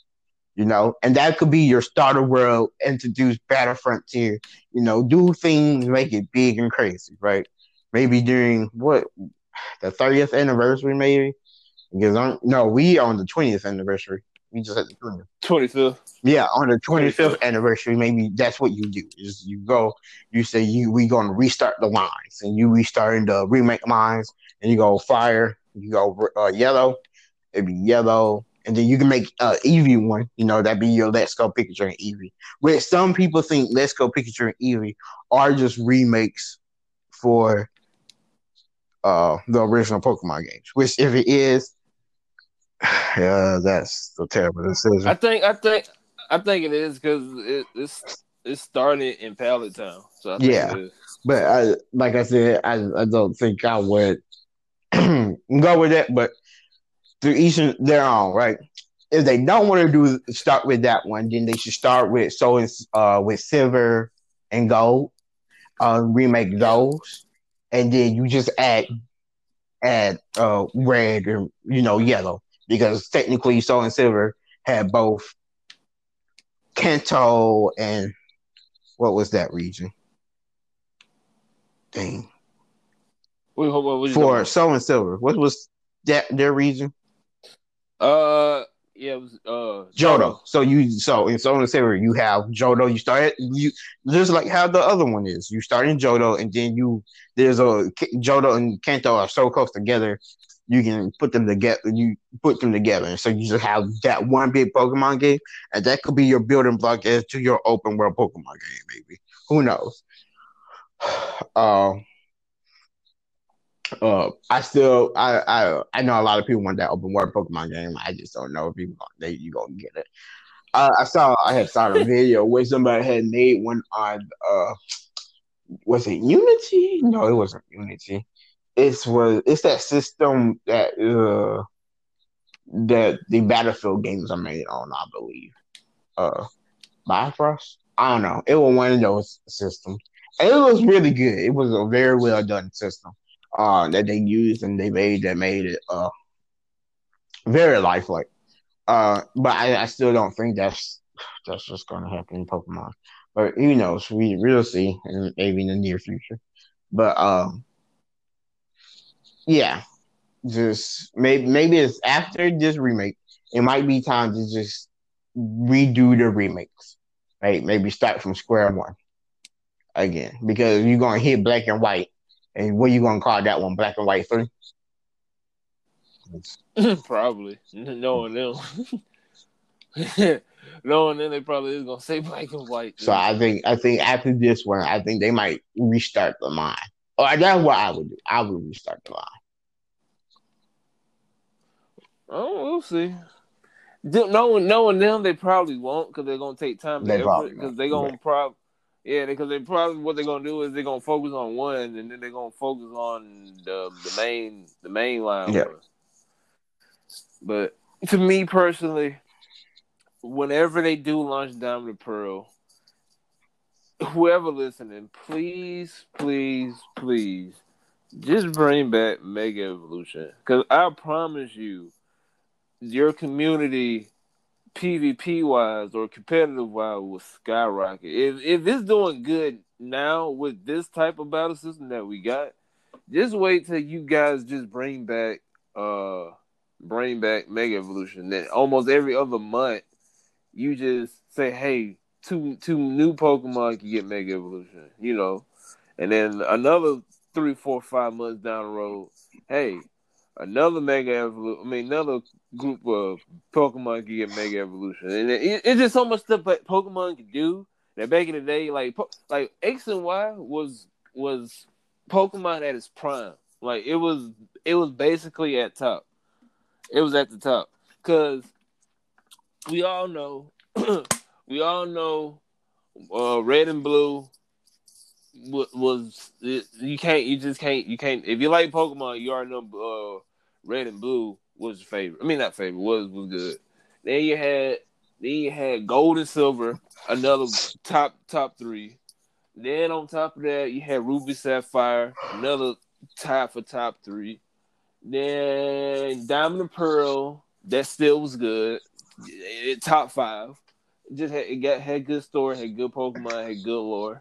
S2: You know, and that could be your starter world, introduce Battle Frontier, you know, do things, make it big and crazy, right? Maybe during what the 30th anniversary, maybe. Because on no, we on the 20th anniversary. We just had the
S1: Twenty fifth.
S2: Yeah, on the 25th
S1: 25th.
S2: anniversary, maybe that's what you do. Is you go, you say you we gonna restart the lines, and you restarting the remake lines, and you go fire, you go uh, yellow, it'd be yellow, and then you can make uh Eevee one. You know that'd be your Let's Go Pikachu and Eevee. Which some people think Let's Go Pikachu and Eevee are just remakes for uh the original Pokemon games. Which if it is, yeah, that's a terrible decision.
S1: I think. I think. I think it is because it, it's it started in Pallet Town. So I think
S2: Yeah. But I, like I said, I, I don't think I would go with that. But to each their own, right? If they don't want to do start with that one, then they should start with so it's uh with silver and gold, uh remake those, and then you just add add uh red and you know yellow because technically Soul and Silver had both Kanto and what was that region? Dang.
S1: What, what, what
S2: For Soul and Silver, what was that their region?
S1: uh, yeah, it was uh
S2: Johto. So you so in Soul and Silver you have Johto. You start you just like how the other one is. You start in Johto, and then you there's a Johto and Kanto are so close together. You can put them together. You put them together, so you just have that one big Pokemon game, and that could be your building block as to your open world Pokemon game. Maybe who knows? Um. Uh, I still, I, I, I know a lot of people want that open world Pokemon game. I just don't know if people they you gonna get it. Uh, I saw, I had saw a video where somebody had made one on, uh, was it Unity? No, it wasn't Unity. It's was it's that system that uh that the Battlefield games are made on, I believe. Uh, Bifrost. I don't know. It was one of those systems. And it was really good. It was a very well done system uh, that they used and they made that made it uh, very lifelike. Uh, but I, I still don't think that's that's just going to happen in Pokemon. But who knows? We we'll see, in, maybe in the near future. But um, yeah, just maybe maybe it's after this remake. It might be time to just redo the remakes. Right? Maybe start from square one again because you're gonna hit black and white and what you gonna call that one? Black and white three?
S1: Probably knowing them. knowing them, they probably is gonna say black and white.
S2: So I think I think after this one, I think they might restart the line Or that's what I would do. I would restart the line.
S1: Oh, we'll see. No knowing no knowing them, they probably won't because they're gonna take time
S2: They probably
S1: because
S2: won't.
S1: they gonna
S2: Right.
S1: prob yeah because they probably what they're gonna do is they're gonna focus on one and then they're gonna focus on the the main the main line.
S2: Yeah.
S1: But to me personally, whenever they do launch Diamond Pearl, whoever listening, please, please, please, just bring back Mega Evolution because I promise you, your community, PvP wise or competitive wise, will skyrocket. If if it's doing good now with this type of battle system that we got, just wait till you guys just bring back uh bring back Mega Evolution. Then almost every other month, you just say, "Hey, two two new Pokemon can get Mega Evolution," you know, and then another three, four, five months down the road, hey, another Mega Evolution. I mean, another group of Pokemon can get Mega Evolution, and it, it's just so much stuff that Pokemon can do. That back in the day, like like X and Y was was Pokemon at its prime. Like it was it was basically at top. It was at the top because we all know we all know uh, red and blue wa- was it, you can't you just can't you can't if you like Pokemon you already know uh, red and blue was your favorite. I mean not favorite was was good. Then you had then you had gold and silver, another top top three. Then on top of that you had ruby sapphire, another tie for top three. Then diamond and pearl, that still was good. It, top five. Just had it got had good story, had good Pokemon, had good lore.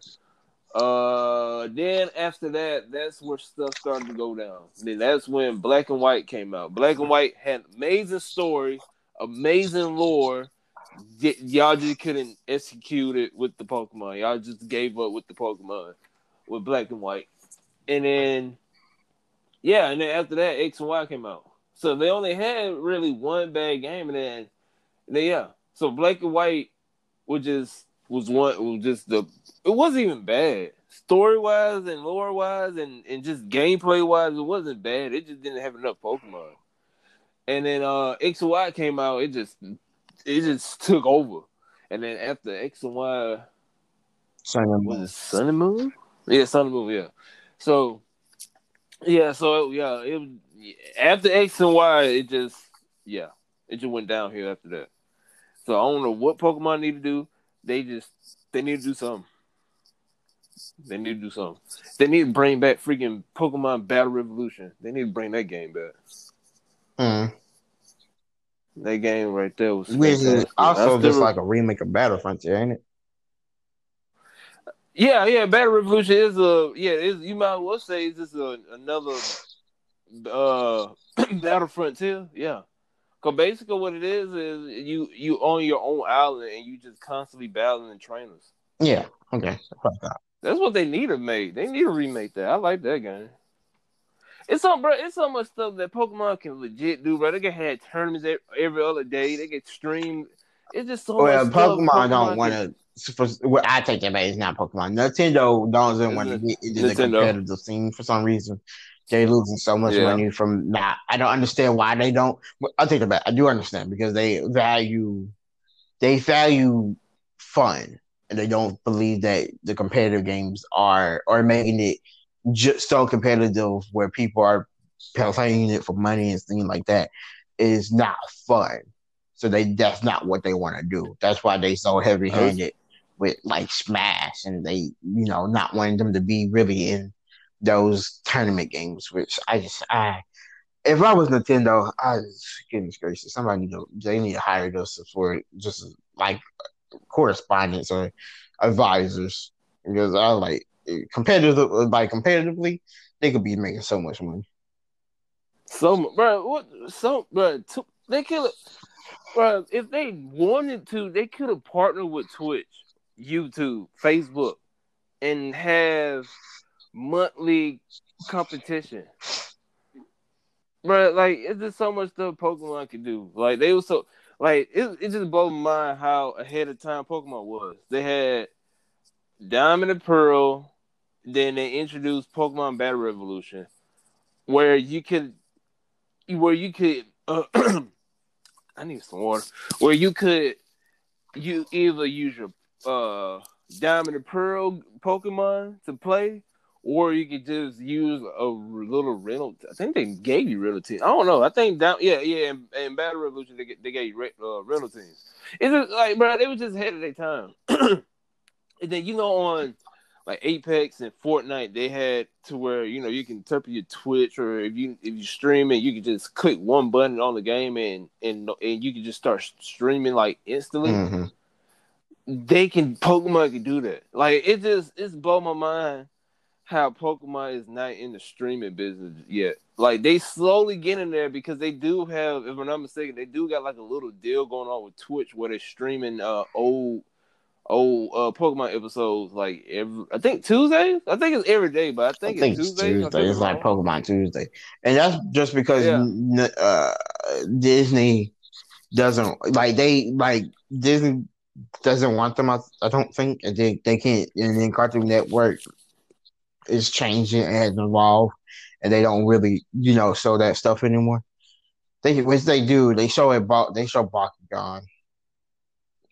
S1: Uh, then after that, that's where stuff started to go down. Then that's when Black and White came out. Black and White had amazing story, amazing lore. Y- y'all just couldn't execute it with the Pokemon. Y'all just gave up with the Pokemon with Black and White. And then, yeah, and then after that, X and Y came out. So they only had really one bad game, and then, and then yeah. So Black and White was just was one was just the it wasn't even bad. Story wise and lore wise and and just gameplay wise it wasn't bad. It just didn't have enough pokemon. And then uh x and y came out it just it just took over. And then after x and y
S2: Sun and
S1: was
S2: Moon.
S1: it sun and moon? Yeah sun and moon yeah. So yeah so yeah it was after x and y it just yeah it just went downhill after that. So i don't know what pokemon need to do they just they need to do something they need to do something. They need to bring back freaking Pokemon Battle Revolution. They need to bring that game back.
S2: Mm.
S1: That game right there was
S2: Which is also just like a remake of Battle Frontier, ain't it?
S1: yeah, yeah. Battle Revolution is a yeah. Is you might well say it's just a, another uh Battle Frontier. Yeah, because basically what it is is you you own your own island and you just constantly battling trainers.
S2: Yeah. Okay.
S1: That's what they need to make. They need to remake that. I like that game. It's so, bro. It's so much stuff that Pokemon can legit do, bro. They can have tournaments every, every other day. They get streamed. It's just so oh,
S2: Well,
S1: much stuff
S2: Pokemon, don't want to. Well, I take that back. It's not Pokemon. Nintendo doesn't want to get into the competitive scene for some reason. They're losing so much
S1: Yeah.
S2: money from not. I don't understand why they don't. I'll take it back. I do understand because they value, they value fun, and they don't believe that the competitive games are are making it just so competitive where people are playing it for money and things like that is not fun. So they that's not what they want to do. That's why they so heavy handed with like Smash and they you know not wanting them to be really in those tournament games. Which I just I if I was Nintendo, I goodness gracious, somebody need to they need to hire us for just like correspondents or advisors because I like competitive like competitively they could be making so much money.
S1: So, bro, what? So, bro, they could, bro. If they wanted to, they could have partnered with Twitch, YouTube, Facebook, and have monthly competition. Bro, like it's just so much stuff Pokemon can do. Like they were so, like it, it just blew my mind how ahead of time Pokemon was. They had Diamond and Pearl, then they introduced Pokemon Battle Revolution, where you could, where you could. Uh, I need some water. Where you could, you either use your uh Diamond and Pearl Pokemon to play, or you could just use a little rental. I think they gave you rental teams. I don't know. I think down, yeah, yeah. In, in Battle Revolution, they, they gave you uh, rental teams. It's just like, bro, they were just ahead of their time. and then you know on like Apex and Fortnite, they had to where you know you can tap your Twitch or if you if you stream it, you can just click one button on the game and and and you can just start streaming like instantly.
S2: Mm-hmm.
S1: They can Pokemon can do that. Like it just it's blow my mind how Pokemon is not in the streaming business yet. Like they slowly get in there because they do have, if I'm not mistaken, they do got like a little deal going on with Twitch where they're streaming uh old old uh Pokemon episodes like every I think Tuesdays. I think it's every day, but I think,
S2: I think
S1: it's
S2: it's
S1: Tuesday.
S2: Tuesday. It's like Pokemon Tuesday, and that's just because
S1: Yeah.
S2: uh, Disney doesn't like they like Disney doesn't want them. I, I don't think, and they they can't. And then Cartoon Network is changing and has evolved, and they don't really you know show that stuff anymore. They which they do. They show it. They show Bakugan.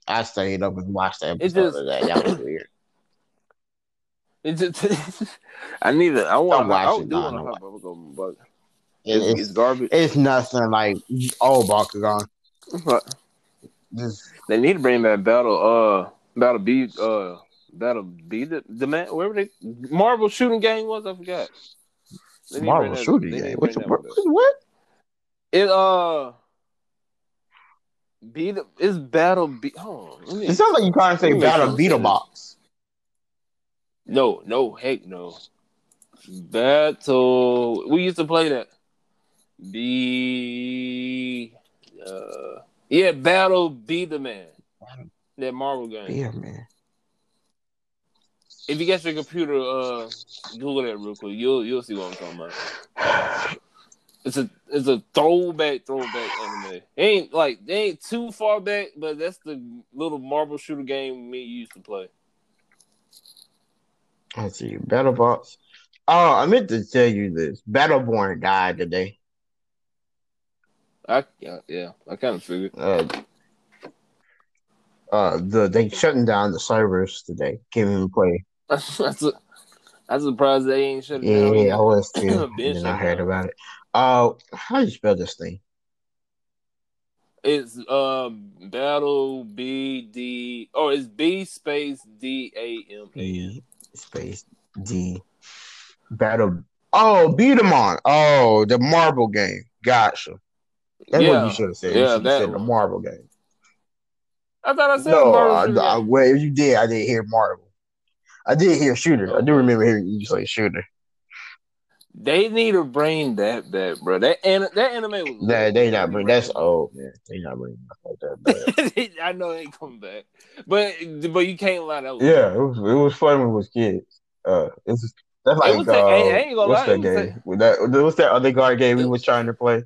S2: I stayed up and watched the
S1: It
S2: episode
S1: just-
S2: of that. That was weird.
S1: It's just, I need to. I want.
S2: Don't watch it,
S1: do
S2: no,
S1: want to
S2: don't
S1: hop up, but- but it's,
S2: it's,
S1: it's garbage.
S2: it's nothing like oh Bakugan.
S1: But
S2: Just
S1: they need to bring that battle. Uh, battle B. Uh, battle B. The, the man. Wherever they Marvel shooting game was, I forgot. They need to
S2: Marvel shooting game.
S1: to
S2: What,
S1: that
S2: what,
S1: one
S2: what?
S1: It uh. Be the it's battle be hold on. let me-
S2: It sounds like you're trying to say Battle
S1: sure I
S2: Beetle
S1: said it.
S2: Box.
S1: No, no, heck no. Battle. We used to play that. Be. Uh, yeah, Battle B-Daman. That Marvel game.
S2: Yeah, man.
S1: If you get your computer, uh, Google that real quick. You'll you'll see what I'm talking about. It's a it's a throwback throwback anime. It ain't like they ain't too far back, but that's the little Marvel shooter game me used to play.
S2: Let's see. Battle Box. Oh, I meant to tell you this. Battleborn died today.
S1: I yeah, yeah I kind of figured.
S2: Uh, uh, the they shutting down the servers today. Can't even play.
S1: that's a, I'm surprised they ain't shut it
S2: Yeah,
S1: down.
S2: yeah, I was too. And I heard
S1: down.
S2: about it. Uh, how do you spell this thing?
S1: It's uh battle B D oh it's B space D A M A.
S2: B space D Battle. Oh, beat 'em on. Oh, the marble game. Gotcha. That's what you should have said. you
S1: yeah,
S2: should have
S1: that
S2: said the marble game.
S1: I thought I said
S2: No,
S1: Marvel
S2: I, I, well, if you did, I did hear marble. I did hear shooter. I do remember hearing you say shooter.
S1: They need to bring that back, bro. That an- that anime was.
S2: That they not bring. That's old man. They not bringing like that. back.
S1: I know they coming back, but but you can't lie. That was
S2: yeah, it was. It was fun when we was kids. Uh, it's just, that's like
S1: was
S2: uh,
S1: a- I ain't- gonna
S2: what's
S1: lie,
S2: that game? With that what's that other card game we was trying to play?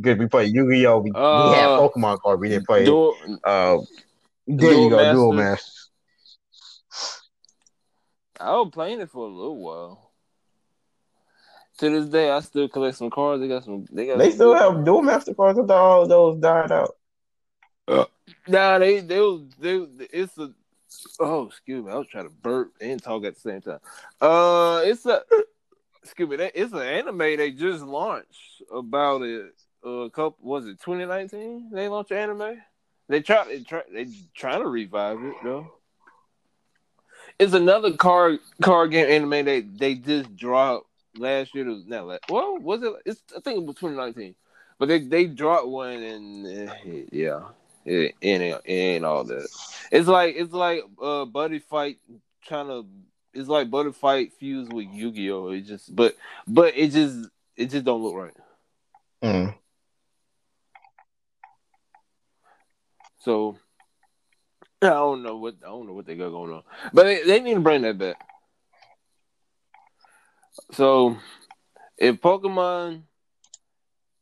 S2: Because we played Yu Gi Oh. We, we had
S1: Uh,
S2: Pokemon card. We didn't play.
S1: Duel-
S2: uh, there
S1: Duel
S2: you go, Duel
S1: Masters.
S2: Masters.
S1: I was playing it for a little while. To this day, I still collect some cards. They got some. They got.
S2: They
S1: some
S2: still have
S1: cards.
S2: Duel Master cards. I thought all those died out.
S1: Nah, they they was they. It's a. Oh, excuse me. I was trying to burp and talk at the same time. Uh, it's a. Excuse me. It's an anime they just launched about it. A couple was it 2019? They launched an anime. They try. They try. They trying to revive it though. It's another card card game anime they they just dropped last year. Was not last. Well, was it? It's I think it was 2019. But they they dropped one and uh, yeah, it, it, ain't, it ain't all that. It's like it's like uh buddy fight trying to. It's like buddy fight fused with Yu Gi Oh. It just but but it just it just don't look right.
S2: Mm.
S1: So I don't know what I don't know what they got going on, but they, they need to bring that back. So if Pokemon,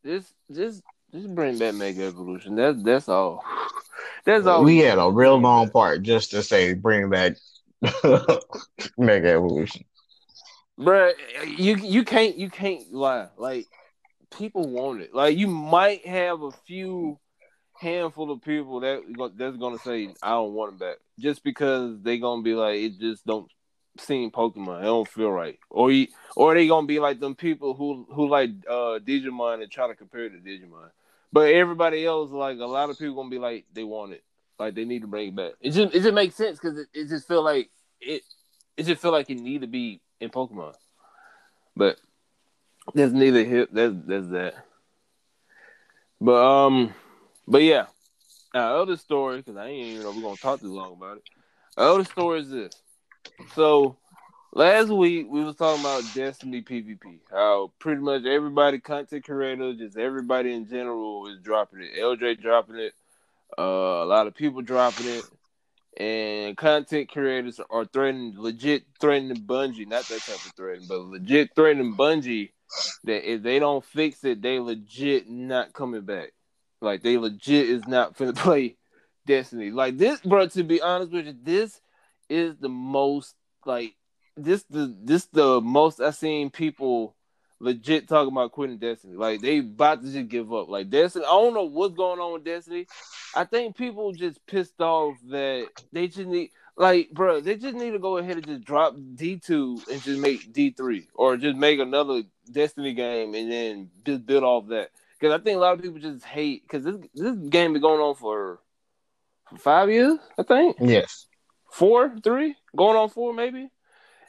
S1: just just just bring back Mega Evolution. That's that's all. That's all.
S2: we had a real long part just to say bring back Mega Evolution.
S1: Bruh, you you can't you can't lie. Like people want it. Like you might have a few handful of people that that's gonna say I don't want it back just because they gonna be like it just don't seem Pokemon. It don't feel right. Or you, or they gonna be like them people who who like uh Digimon and try to compare it to Digimon. But everybody else, like a lot of people, gonna be like they want it, like they need to bring it back. It just it just makes sense because it, it just feel like it it just feel like it need to be in Pokemon. But there's neither here. There's there's that. But um, but yeah. Our other story, because I ain't even know we're gonna talk too long about it. Other story is this. So last week we was talking about Destiny PvP. How pretty much everybody, content creators, just everybody in general is dropping it. LJ dropping it. Uh, a lot of people dropping it and content creators are threatening, legit threatening Bungie, not that type of threatening, but legit threatening Bungie that if they don't fix it, they legit not coming back. Like they legit is not finna play Destiny. Like this, bro. To be honest with you, this is the most like this the this the most I've seen people legit talking about quitting Destiny. Like they about to just give up. Like Destiny, I don't know what's going on with Destiny. I think people just pissed off that they just need like bro, they just need to go ahead and just drop D two and just make D three or just make another Destiny game and then just build off that. Because I think a lot of people just hate because this this game been going on for, for five years. I think
S2: yes,
S1: four, three, going on four maybe.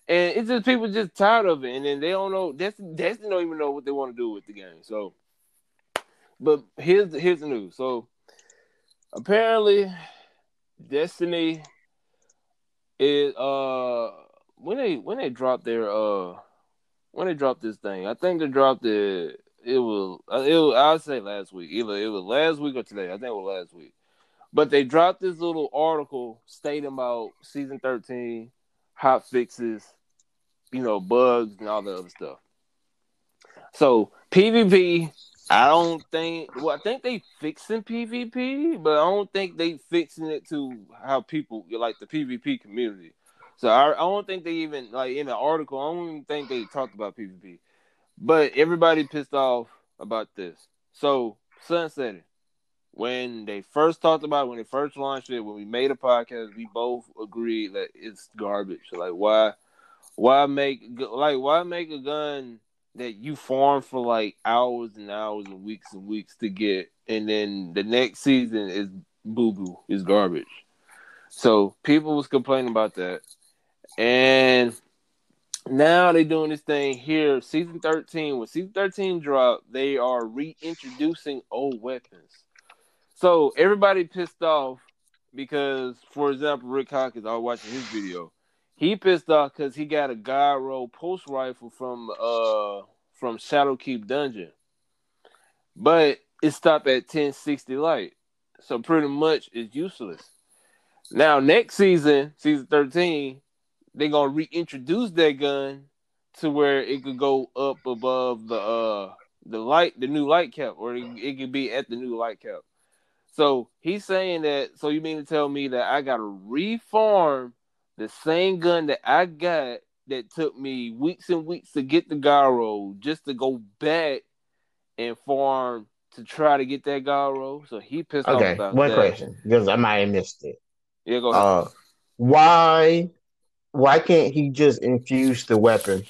S1: And it's just people just tired of it, and then they don't know. That's that's they don't even know what they want to do with the game. So, but here's the, here's the news. So, apparently, Destiny is uh when they when they dropped their uh when they dropped this thing, I think they dropped it. It was uh, it was, I'll say last week. Either it was last week or today. I think it was last week. But they dropped this little article stating about season thirteen hot fixes, you know, bugs and all the other stuff. So PvP, I don't think. Well, I think they fixing PvP, but I don't think they fixing it to how people like the PvP community. So I, I don't think they even like in the article. I don't even think they talked about PvP, but everybody pissed off about this. So sunsetting when they first talked about it, when they first launched it, when we made a podcast, we both agreed that it's garbage. Like why why make like why make a gun that you farm for like hours and hours and weeks and weeks to get and then the next season is boo boo, is garbage. So people was complaining about that. And now they're doing this thing here, season 13. When season 13 dropped, they are reintroducing old weapons. So everybody pissed off because, for example, Rick Hawkins, I was watching his video. He pissed off because he got a gyro pulse rifle from uh from Shadowkeep Dungeon, but it stopped at 1060 light, so pretty much it's useless. Now next season, season 13, they're gonna reintroduce that gun to where it could go up above the uh the light, the new light cap, or it, it could be at the new light cap. So he's saying that. So you mean to tell me that I got to reform the same gun that I got that took me weeks and weeks to get the gyro just to go back and farm to try to get that gyro? So he pissed
S2: okay,
S1: off about
S2: one
S1: that.
S2: question because I might have missed it.
S1: Yeah, go ahead.
S2: Uh, why why can't he just infuse the weapon?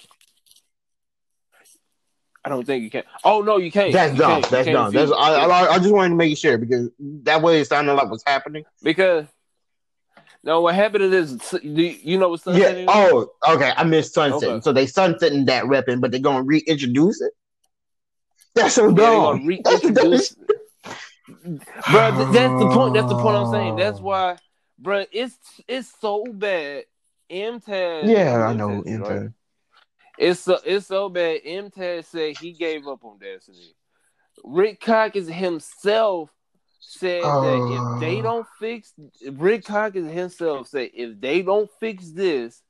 S1: I don't think you can. Oh no, you can't.
S2: That's
S1: You
S2: dumb.
S1: can't.
S2: That's
S1: can't
S2: dumb. That's. I, I, I just wanted to make sure because that way it sounded like what's happening.
S1: because no, what happened is you you know what
S2: Yeah.
S1: is?
S2: Oh, okay. I missed sunset.
S1: Okay.
S2: So they sunsetting that weapon, but they're gonna reintroduce it. That's so
S1: Yeah,
S2: dumb.
S1: gonna
S2: That's the
S1: reintroduce. bro, that's the point. That's the point I'm saying. That's why, bro, it's it's so bad. MTAS.
S2: Yeah, I know. Intel.
S1: It's so it's so bad. MTAS said he gave up on Destiny. Rick Cockins himself said that if uh. they
S2: Oh.
S1: don't fix Rick Cockins himself said if they don't fix this,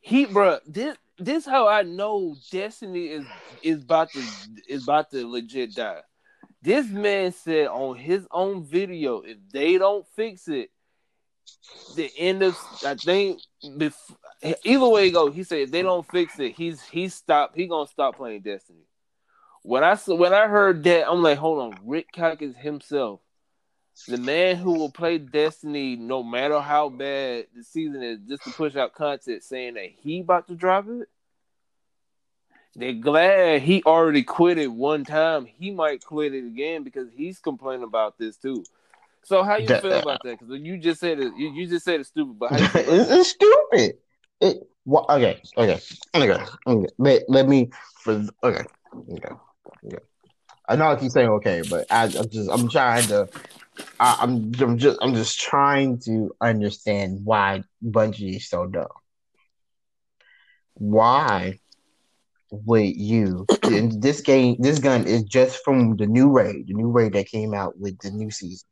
S1: he bruh, this this how I know Destiny is is about to is about to legit die. This man said on his own video, if they don't fix it, the end of I think before, either way you go, he said if they don't fix it, he's he stopped. He gonna stop playing Destiny. When I when I heard that, I'm like, hold on, Rick Calkins himself, the man who will play Destiny no matter how bad the season is, just to push out content saying that he about to drop it. They're glad he already quit it one time. He might quit it again because he's complaining about this too. So how you that, feel uh, about that? Because you just said it, you, you just said it's stupid, but it's,
S2: it's, stupid. It well, okay, okay, okay, okay. Let, let me for okay, okay, okay. I know I keep saying okay, but I, am just I'm trying to. I, I'm I'm just I'm just trying to understand why Bungie is so dumb. Why would you? this game, this gun is just from the new raid, the new raid that came out with the new season.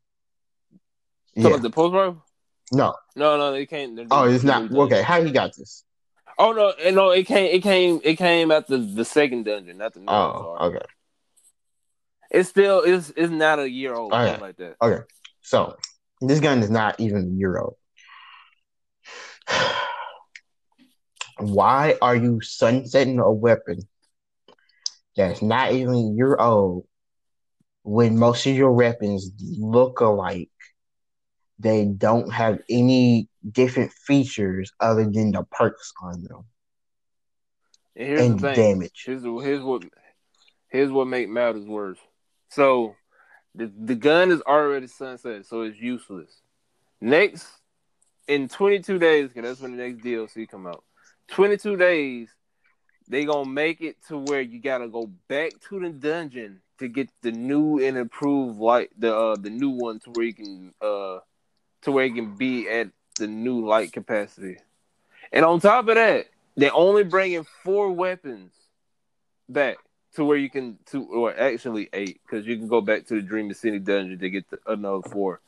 S1: Yeah. the post rifle?
S2: No.
S1: No, no, they can't.
S2: Oh, it's not okay. How he got this?
S1: Oh no, eh, no, it came, it came, it came at the the second dungeon, not the.
S2: Oh, okay.
S1: It's still it's it's not a year old, okay. like that.
S2: Okay, so this gun is not even a year old. Why are you sunsetting a weapon that's not even a year old when most of your weapons look alike they don't have any different features other than the perks on them.
S1: And, here's and the damage. Here's, here's what here's what make matters worse. So the the gun is already sunset, so it's useless. Next in 22 days, because that's when the next DLC come out. 22 days, they gonna make it to where you gotta go back to the dungeon to get the new and improved light, the uh, the new one to where you can uh to where it can be at the new light capacity. And on top of that, they're only bringing four weapons back to where you can to or actually eight because you can go back to the Dream City dungeon to get the, another four.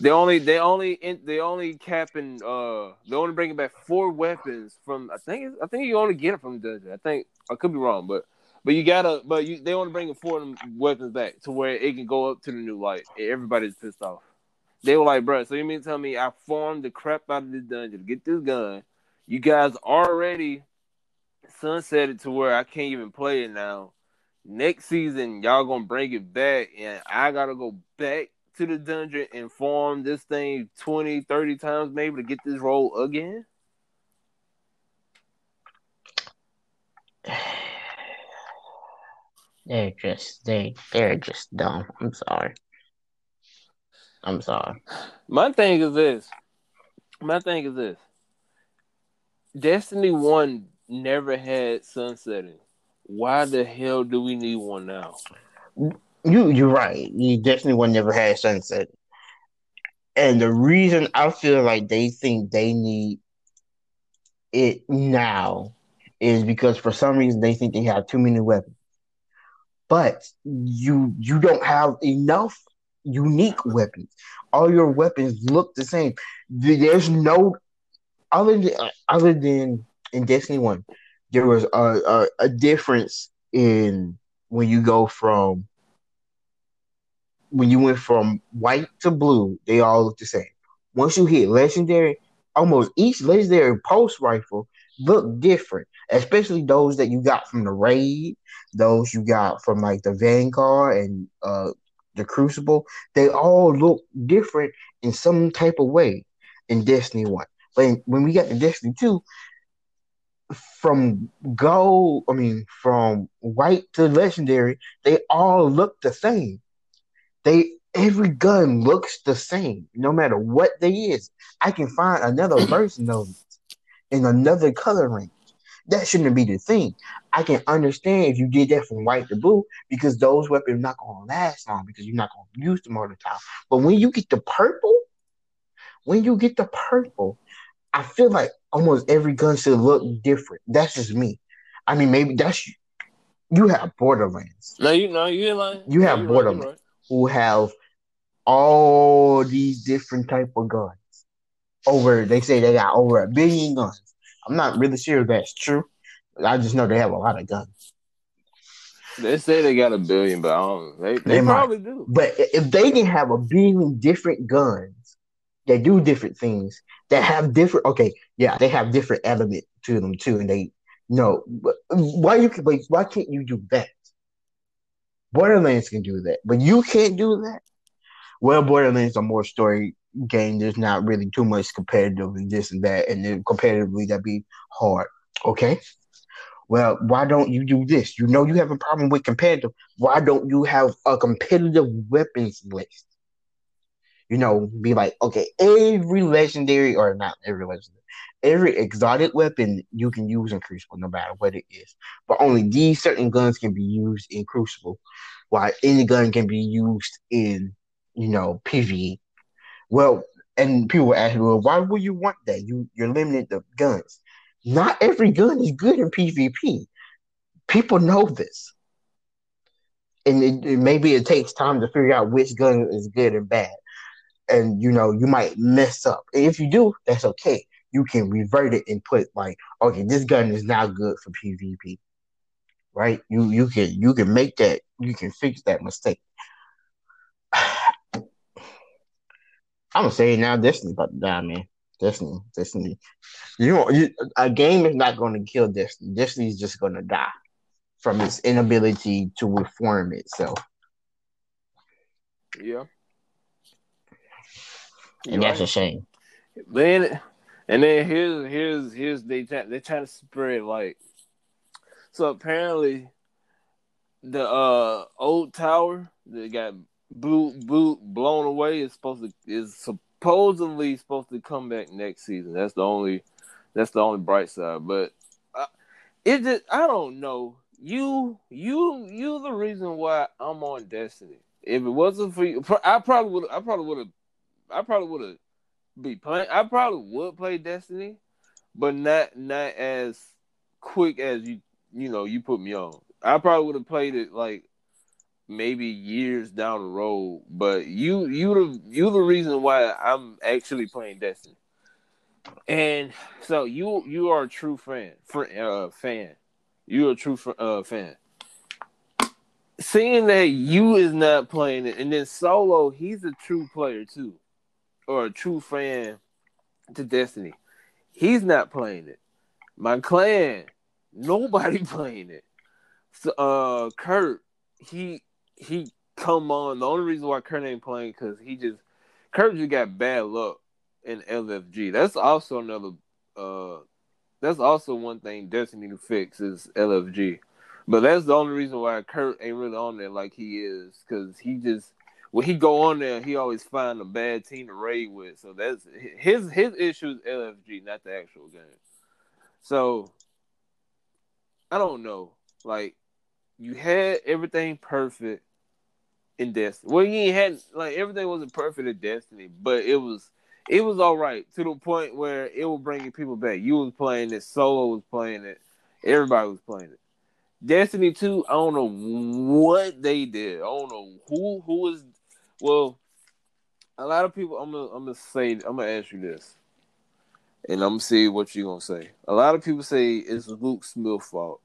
S1: They only they only they only capping uh they only bringing back four weapons from I think I think you only get it from the dungeon. I think I could be wrong, but but you gotta but you they only bringing four weapons back to where it can go up to the new light. Everybody's pissed off. They were like, bro, so you mean to tell me I farmed the crap out of this dungeon to get this gun? You guys already sunsetted to where I can't even play it now. Next season, y'all gonna bring it back, and I gotta go back to the dungeon and farm this thing 20, 30 times maybe to get this role again?
S2: They're just they they're just dumb. I'm sorry. I'm sorry.
S1: My thing is this. My thing is this. Destiny One never had sunsetting. Why the hell do we need one now?
S2: You you're right. You Destiny One never had sunset. And the reason I feel like they think they need it now is because for some reason they think they have too many weapons. But you you don't have enough unique weapons. All your weapons look the same. There's no other than other than in Destiny One, there was a, a, a difference in when you go from when you went from white to blue. They all look the same. Once you hit legendary, almost each legendary pulse rifle look different, especially those that you got from the raid, those you got from like the Vanguard and uh the Crucible, they all look different in some type of way in Destiny 1. But when we got to Destiny 2, from gold, I mean, from white to legendary, they all look the same. They every gun looks the same, no matter what they is. I can find another version of it in another color. That shouldn't be the thing. I can understand if you did that from white to blue because those weapons are not gonna last long because you're not gonna use them all the time. But when you get the purple, when you get the purple, I feel like almost every gun should look different. That's just me. I mean, maybe that's you. You have Borderlands.
S1: No, you know you are like
S2: You have Borderlands right, who have all these different type of guns. Over, they say they got over a billion guns. I'm not really sure if that's true. I just know they have a lot of guns.
S1: They say they got a billion, but I don't. They, they, they probably do.
S2: But if they can have a billion different guns, They do different things that have different. Okay, yeah, they have different element to them too, and they no. Why you wait? Why can't you do that? Borderlands can do that, but you can't do that. Well, Borderlands are more story game. There's not really too much competitive and this and that, and then competitively that'd be hard. Okay. Well, why don't you do this? You know you have a problem with competitive. Why don't you have a competitive weapons list? You know, be like, okay, every legendary or not every legendary, every exotic weapon you can use in Crucible, no matter what it is. But only these certain guns can be used in Crucible, while any gun can be used in, you know, PvE. Well, and people ask, well, why would you want that? You you're limited to guns. Not every gun is good in PvP. People know this. And it, it, maybe it takes time to figure out which gun is good and bad. And you know, you might mess up. And if you do, that's okay. You can revert it and put like, okay, this gun is not good for PvP. Right? You you can you can make that you can fix that mistake. Gonna say it now, Destiny about to die, man. Destiny, Destiny. You, you a game is not to kill Destiny. Destiny is just to die from its inability to reform itself.
S1: Yeah,
S2: and You're that's right. a shame.
S1: Then, and then here's here's here's they they trying to spread like. So apparently, the uh old tower that got blew, blew blown away is supposed to is supposedly supposed to come back next season. That's the only that's the only bright side. But uh, it just I don't know. You you you the reason why I'm on Destiny. If it wasn't for you, I probably would I probably would have I probably would have be playing. I probably would play Destiny, but not not as quick as you you know you put me on. I probably would have played it like maybe years down the road. But you you the you the reason why I'm actually playing Destiny. And so you you are a true fan, uh, fan. You're a true uh, fan. Seeing that you is not playing it, and then Solo, he's a true player too, or a true fan to Destiny. He's not playing it. My clan, nobody playing it. So, uh, Kurt, he he come on. The only reason why Kurt ain't playing because he just Kurt just got bad luck in LFG. That's also another. uh That's also one thing Destiny to fix is LFG. But that's the only reason why Kurt ain't really on there like he is because he just when he go on there, he always find a bad team to raid with. So that's his his issue is LFG, not the actual game. So I don't know. Like you had everything perfect in Destiny. Well, he had like everything wasn't perfect in Destiny, but it was it was all right to the point where it was bringing people back. You was playing it, Solo was playing it, everybody was playing it. Destiny two, I don't know what they did. I don't know who who was. Well, a lot of people. I'm gonna I'm gonna say I'm gonna ask you this, and I'm gonna see what you're gonna say. A lot of people say it's Luke Smith's fault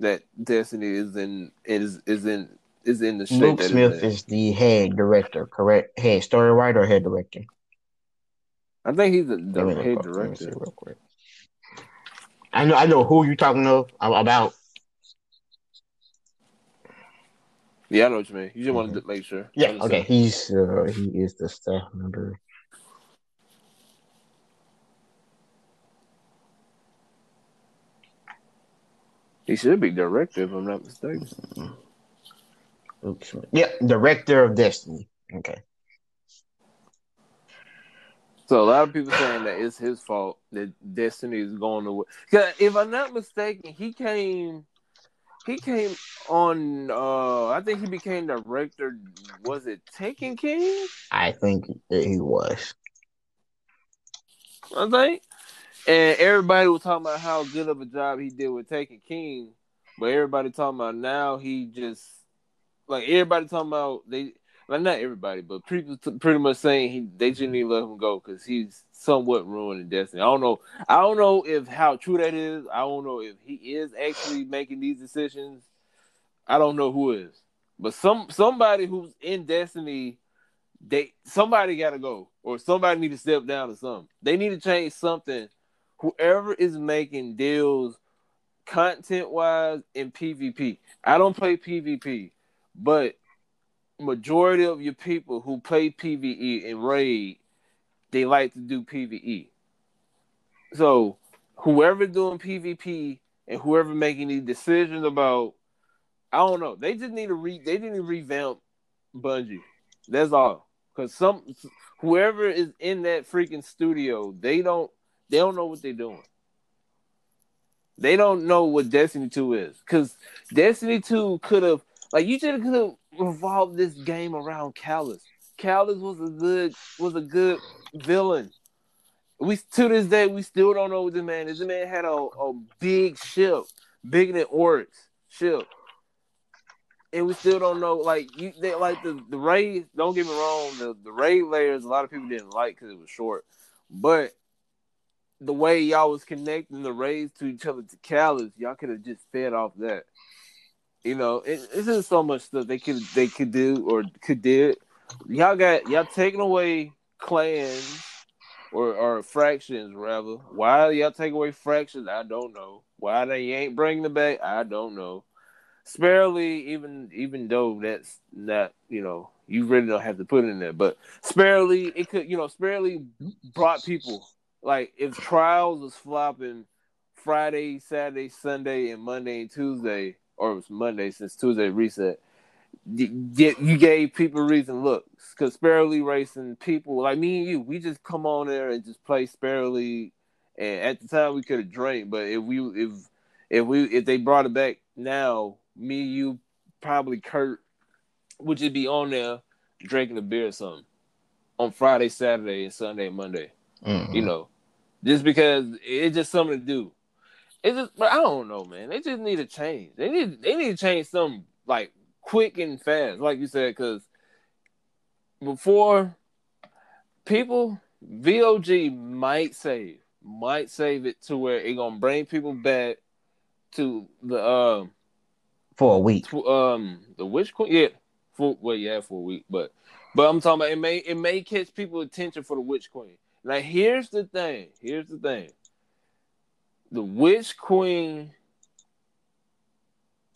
S1: that Destiny is in is is in is in the shape
S2: Luke Smith is the head director, correct? Head story writer, head director.
S1: I think he's the, the head director. real quick.
S2: I know, I know who you're talking of about.
S1: Yeah, I know what you mean. You just mm-hmm. wanted to make sure.
S2: Yeah, okay. He's uh, he is the staff member.
S1: He should be director, if I'm not mistaken.
S2: Oops. Yeah, director of Destiny. Okay.
S1: So a lot of people saying that it's his fault that Destiny is going away. Cause if I'm not mistaken, he came, he came on. uh I think he became director. Was it Taken King?
S2: I think he was.
S1: I think, and everybody was talking about how good of a job he did with Taken King, but everybody talking about now he just like everybody talking about they like not everybody, but people pretty much saying he they just need to let him go because he's somewhat ruining Destiny. I don't know. I don't know if how true that is. I don't know if he is actually making these decisions. I don't know who is, but some somebody who's in Destiny they somebody got to go or somebody need to step down or something. They need to change something. Whoever is making deals content wise in PvP. I don't play PvP, but majority of your people who play PvE and raid, they like to do PvE. So whoever doing PvP and whoever making these decisions about, I don't know. They just need to re. They to revamp Bungie. That's all. Cause some whoever is in that freaking studio, they don't they don't know what they're doing. They don't know what Destiny 2 is. Cause Destiny 2 could have like you should have revolved this game around Calus. Calus was a good was a good villain. We to this day we still don't know what this man is. This man had a, a big ship, bigger than Oryx ship and we still don't know. Like you, they, like the the raid. Don't get me wrong. The the raid layers, a lot of people didn't like because it was short, but the way y'all was connecting the Rays to each other to Calus, y'all could have just fed off that. You know, it, it's just so much stuff they could they could do or could did. Y'all got y'all taking away clans or or fractions rather. Why y'all take away fractions? I don't know. Why they ain't bringing them back? I don't know. Sparely, even even though that's not, you know, you really don't have to put in there, but Sparely, it could, you know, Sparely brought people. Like if Trials was flopping Friday, Saturday, Sunday, and Monday and Tuesday, or it was Monday since Tuesday reset, you gave people reason. Look, because Sparrow racing people like me and you, we just come on there and just play Sparely, and at the time we could have drank, but if we if if we if they brought it back now, me, you, probably Kurt, would just be on there drinking a beer or something on Friday, Saturday, and Sunday, Monday. Mm-hmm. You know, just because it's just something to do. It's just, but I don't know, man. They just need to change. They need, they need to change something like quick and fast, like you said, because before people, VOG might save, might save it to where it gonna bring people back to the um
S2: for a week.
S1: Um, the Witch Queen, yeah, for well, yeah, for a week, but but I'm talking about it may it may catch people attention for the Witch Queen. Now here's the thing. Here's the thing. The Witch Queen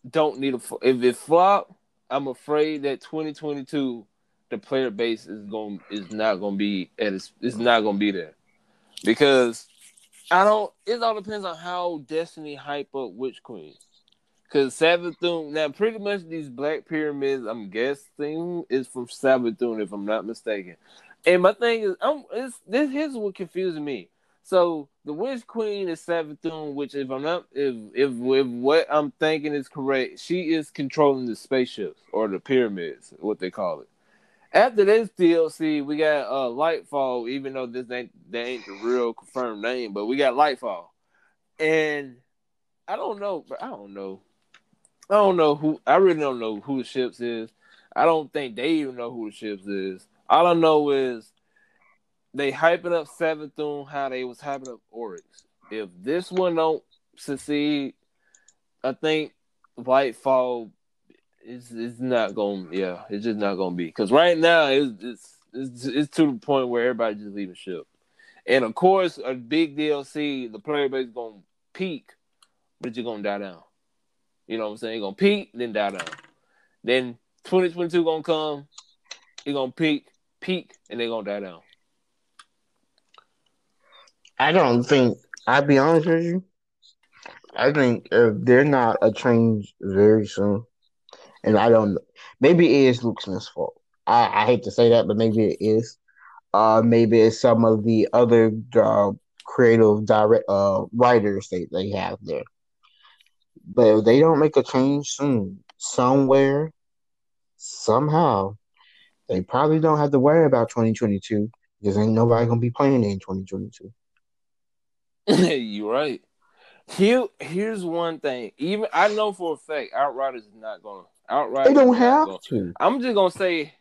S1: don't need a if it flop. I'm afraid that 2022 the player base is going is not going to be at its it's not going to be there because I don't. It all depends on how Destiny hype up Witch Queen. Cause Savathun now pretty much these black pyramids, I'm guessing, is from Savathun, if I'm not mistaken. And my thing is, I'm it's, this here's what confuses me. So the Witch Queen is Savathun, which if I'm not if if if what I'm thinking is correct, she is controlling the spaceships or the pyramids, what they call it. After this DLC, we got uh Lightfall, even though this ain't that ain't the real confirmed name, but we got Lightfall. And I don't know, but I don't know. I don't know who. I really don't know who the ships is. I don't think they even know who the ships is. All I know is they hyping up seventh Savathun how they was hyping up Oryx. If this one don't succeed, I think Lightfall is is not gonna. Yeah, it's just not to be because right now it's, it's it's it's to the point where everybody just leaving ship. And of course, a big DLC, the player base gonna peak, but you're gonna die down. You know what I'm saying? It's gonna peak, then die down. Then 2022 gonna come, it's gonna peak, peak, and they're gonna die down.
S2: I don't think I'll be honest with you. I think if they're not a change very soon, and I don't maybe it is Luke Smith's fault. I, I hate to say that, but maybe it is. Uh, maybe it's some of the other uh, creative direct uh, writers that they have there. But if they don't make a change soon, somewhere, somehow, they probably don't have to worry about 2022 because ain't nobody gonna be playing in 2022.
S1: You're right. Here, here's one thing. Even I know for a fact, Outriders is not gonna. Outriders.
S2: They don't have
S1: gonna,
S2: to.
S1: I'm just gonna say.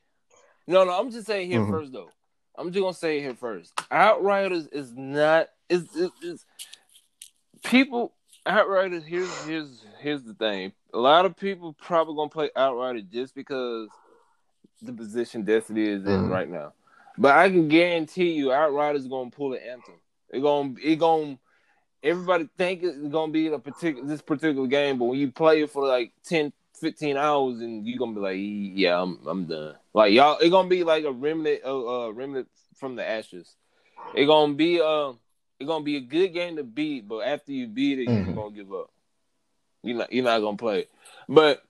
S1: No, no. I'm just saying here mm-hmm. first though. I'm just gonna say here first. Outriders is not. Is is people Outriders, here's here's here's the thing. A lot of people probably gonna play Outriders just because the position Destiny is in mm-hmm. right now. But I can guarantee you, Outriders gonna pull an anthem. It gonna it gonna everybody think it's gonna be a particular this particular game, but when you play it for like 10, 15 hours, and you're gonna be like, yeah, I'm I'm done. Like y'all, it gonna be like a remnant, uh, uh remnant from the ashes. It gonna be uh, it gonna be a good game to beat, but after you beat it, mm-hmm. you're gonna give up. You're not you're not gonna play it. But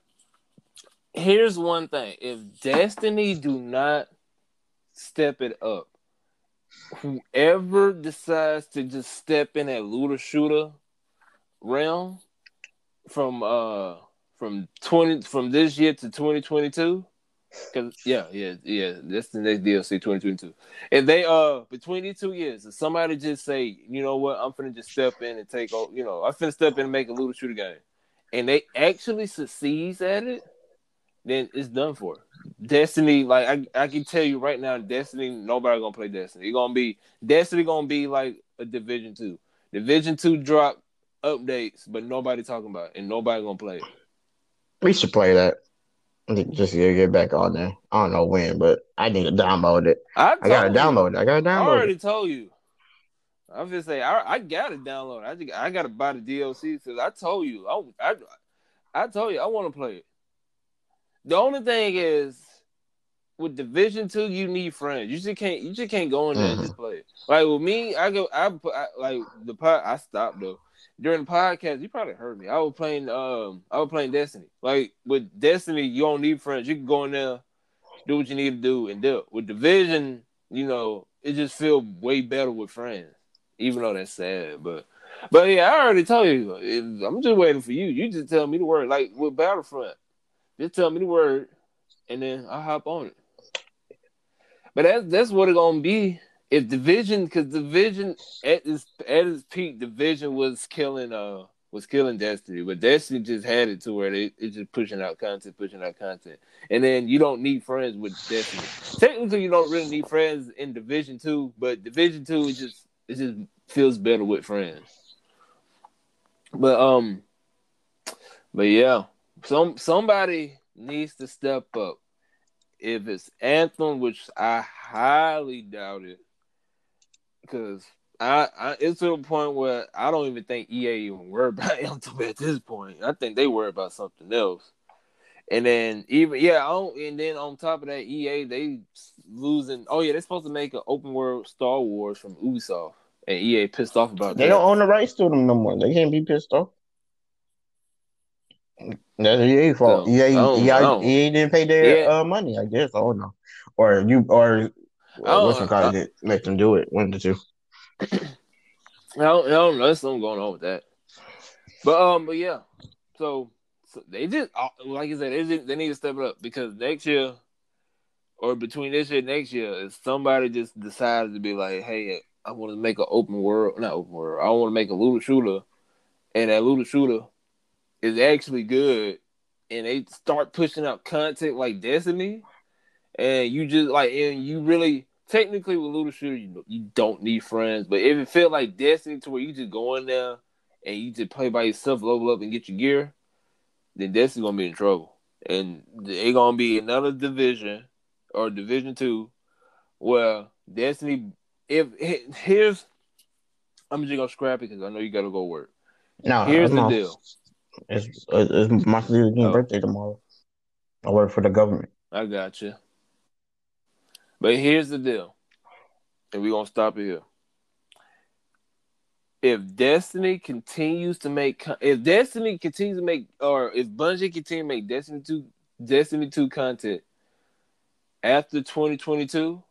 S1: here's one thing: if Destiny do not step it up, whoever decides to just step in that looter shooter realm from uh from twenty from this year to twenty twenty two. Cause yeah, yeah, yeah. That's the next DLC, twenty twenty two. And they uh between these two years, if somebody just say, you know what, I'm finna just step in and take over, you know, I'm finna step in and make a looter shooter game, and they actually succeeds at it, then it's done for. Destiny, like I, I can tell you right now, Destiny, nobody gonna play Destiny. It's gonna be Destiny gonna be like a Division Two. Division Two drop updates, but nobody talking about it, and nobody gonna play it.
S2: We should play that. Just to get back on there. I don't know when, but I need to download it. I, I gotta you. download it. I gotta download. I
S1: already
S2: it.
S1: told you. I'm just saying, I, I gotta download. I just, I gotta buy the DLC because I told you, I, I, I told you I want to play it. The only thing is with Division Two, you need friends. You just can't. You just can't go in there mm-hmm. and just play. Like with me, I go. I, I like the pod. I stopped though during the podcast. You probably heard me. I was playing. Um, I was playing Destiny. Like with Destiny, you don't need friends. You can go in there, do what you need to do, and do it. With Division, you know, it just feels way better with friends. Even though that's sad, but but yeah, I already told you. I'm just waiting for you. You just tell me the word. Like with Battlefront, just tell me the word, and then I'll hop on it. But that's that's what it's gonna be. If division, because division at its at its peak, division was killing uh was killing Destiny, but Destiny just had it to where they it's just pushing out content, pushing out content, and then you don't need friends with Destiny. Technically, you don't really need friends in Division Two, but Division Two is just it just feels better with friends. But um, but yeah, some somebody needs to step up. If it's Anthem, which I highly doubt it, because I, I it's to the point where I don't even think EA even worry about Anthem at this point. I think they worry about something else. And then even yeah, and then on top of that, EA they losing. Oh yeah, they're supposed to make an open world Star Wars from Ubisoft, and EA pissed off about
S2: they
S1: that.
S2: They don't own the rights to them no more. They can't be pissed off. That's EA fault. So, EA, EA, EA didn't pay their yeah. uh, money. I guess. I don't know. Or you or uh, what's called it? Let them do it. One to two.
S1: I don't, I don't know. There's something going on with that. But um, but yeah. So, so they just uh, like I said, they just, they need to step it up because next year, or between this year and next year, if somebody just decided to be like, hey, I want to make an open world, not open world, I want to make a looter shooter, and that looter shooter is actually good, and they start pushing out content like Destiny, and you just like, and you really technically with Looter Shooter, you you don't need friends, but if it felt like Destiny to where you just go in there and you just play by yourself, level up and get your gear, then Destiny's gonna be in trouble, and it gonna be another division or Division Two where Destiny. If here's, I'm just gonna scrap it because I know you gotta go work. No, here's the deal.
S2: It's, it's my oh. birthday tomorrow. I work for the government.
S1: I got you. But here's the deal, and we're gonna stop it here. If Destiny continues to make, if Destiny continues to make, or if Bungie continues to make Destiny two, Destiny two content after 2022,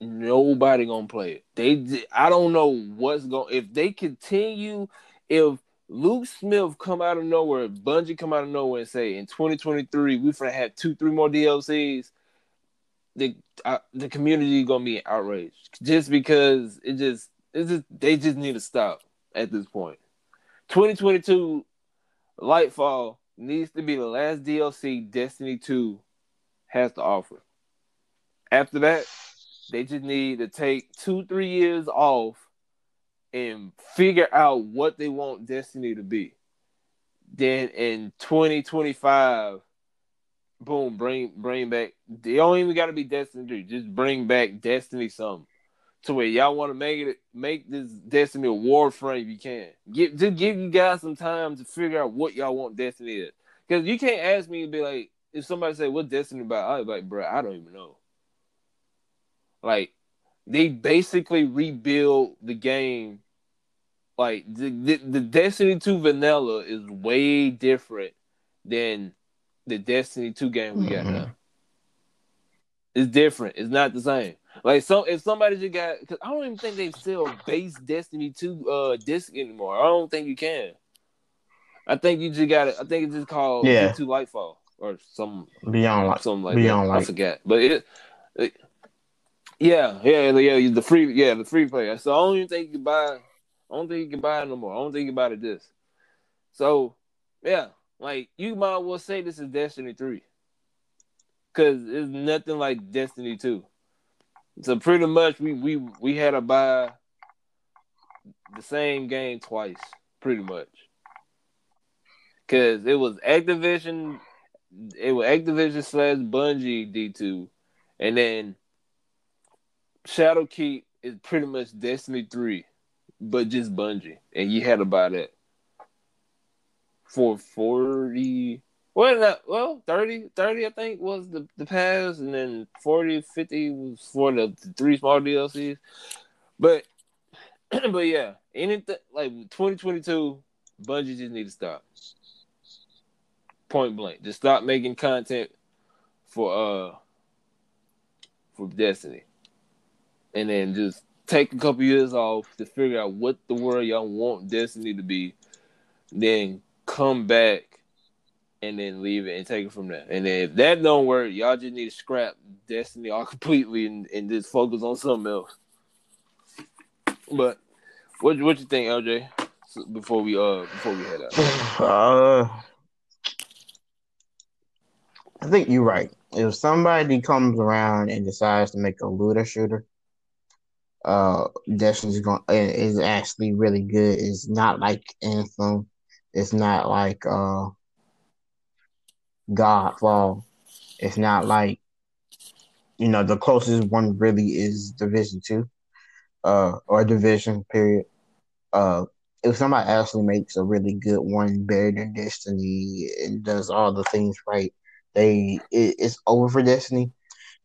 S1: nobody gonna play it. They, I don't know what's going. If they continue, if Luke Smith come out of nowhere, Bungie come out of nowhere and say in 2023 we're gonna have two, three more DLCs. The uh, the community gonna be outraged just because it just it just they just need to stop at this point. 2022 Lightfall needs to be the last DLC Destiny 2 has to offer. After that, they just need to take two, three years off and figure out what they want Destiny to be. Then in 2025, boom, bring bring back. They don't even got to be Destiny three. Just bring back Destiny something to where y'all want to make it make this Destiny a Warframe if you can. Give just give you guys some time to figure out what y'all want Destiny is. Because you can't ask me to be like, if somebody say what Destiny about, I'd be like, bro, I don't even know. Like they basically rebuild the game. Like the, the, the Destiny 2 vanilla is way different than the Destiny 2 game we got mm-hmm. now. It's different. It's not the same. Like so, if somebody just got, cause I don't even think they sell base Destiny two uh disc anymore. I don't think you can. I think you just got it. I think it's just called yeah. two Lightfall or some
S2: Beyond Light,
S1: something like
S2: Beyond
S1: that.
S2: Light.
S1: I forget, but it, it, yeah, yeah, yeah, the free, yeah, the free play. So I don't even think you can buy. I don't think you can buy it no more. I don't think you can buy it this. So yeah, like you might well say this is Destiny three, cause it's nothing like Destiny two. So pretty much we we we had to buy the same game twice, pretty much. Cause it was Activision, it was Activision slash Bungie D two, and then Shadowkeep is pretty much Destiny three, but just Bungie, and you had buy that for forty well, not, well, 30, 30 I think was the, the pass, and then 40, 50 was for the, the three small DLCs. But but yeah, anything like 2022, Bungie just need to stop. Point blank. Just stop making content for uh for Destiny. And then just take a couple years off to figure out what the world y'all want Destiny to be. Then come back and then leave it and take it from there. And then if that don't work, y'all just need to scrap Destiny all completely and, and just focus on something else. But what what you think, LJ? Before we uh before we head out.
S2: Uh, I think you're right. If somebody comes around and decides to make a looter shooter, uh, Destiny's going is actually really good. It's not like Anthem. It's not like uh Godfall. It's not like you know the closest one really is Division Two, uh, or Division period. Uh, if somebody actually makes a really good one, better than Destiny, and does all the things right, they it, it's over for Destiny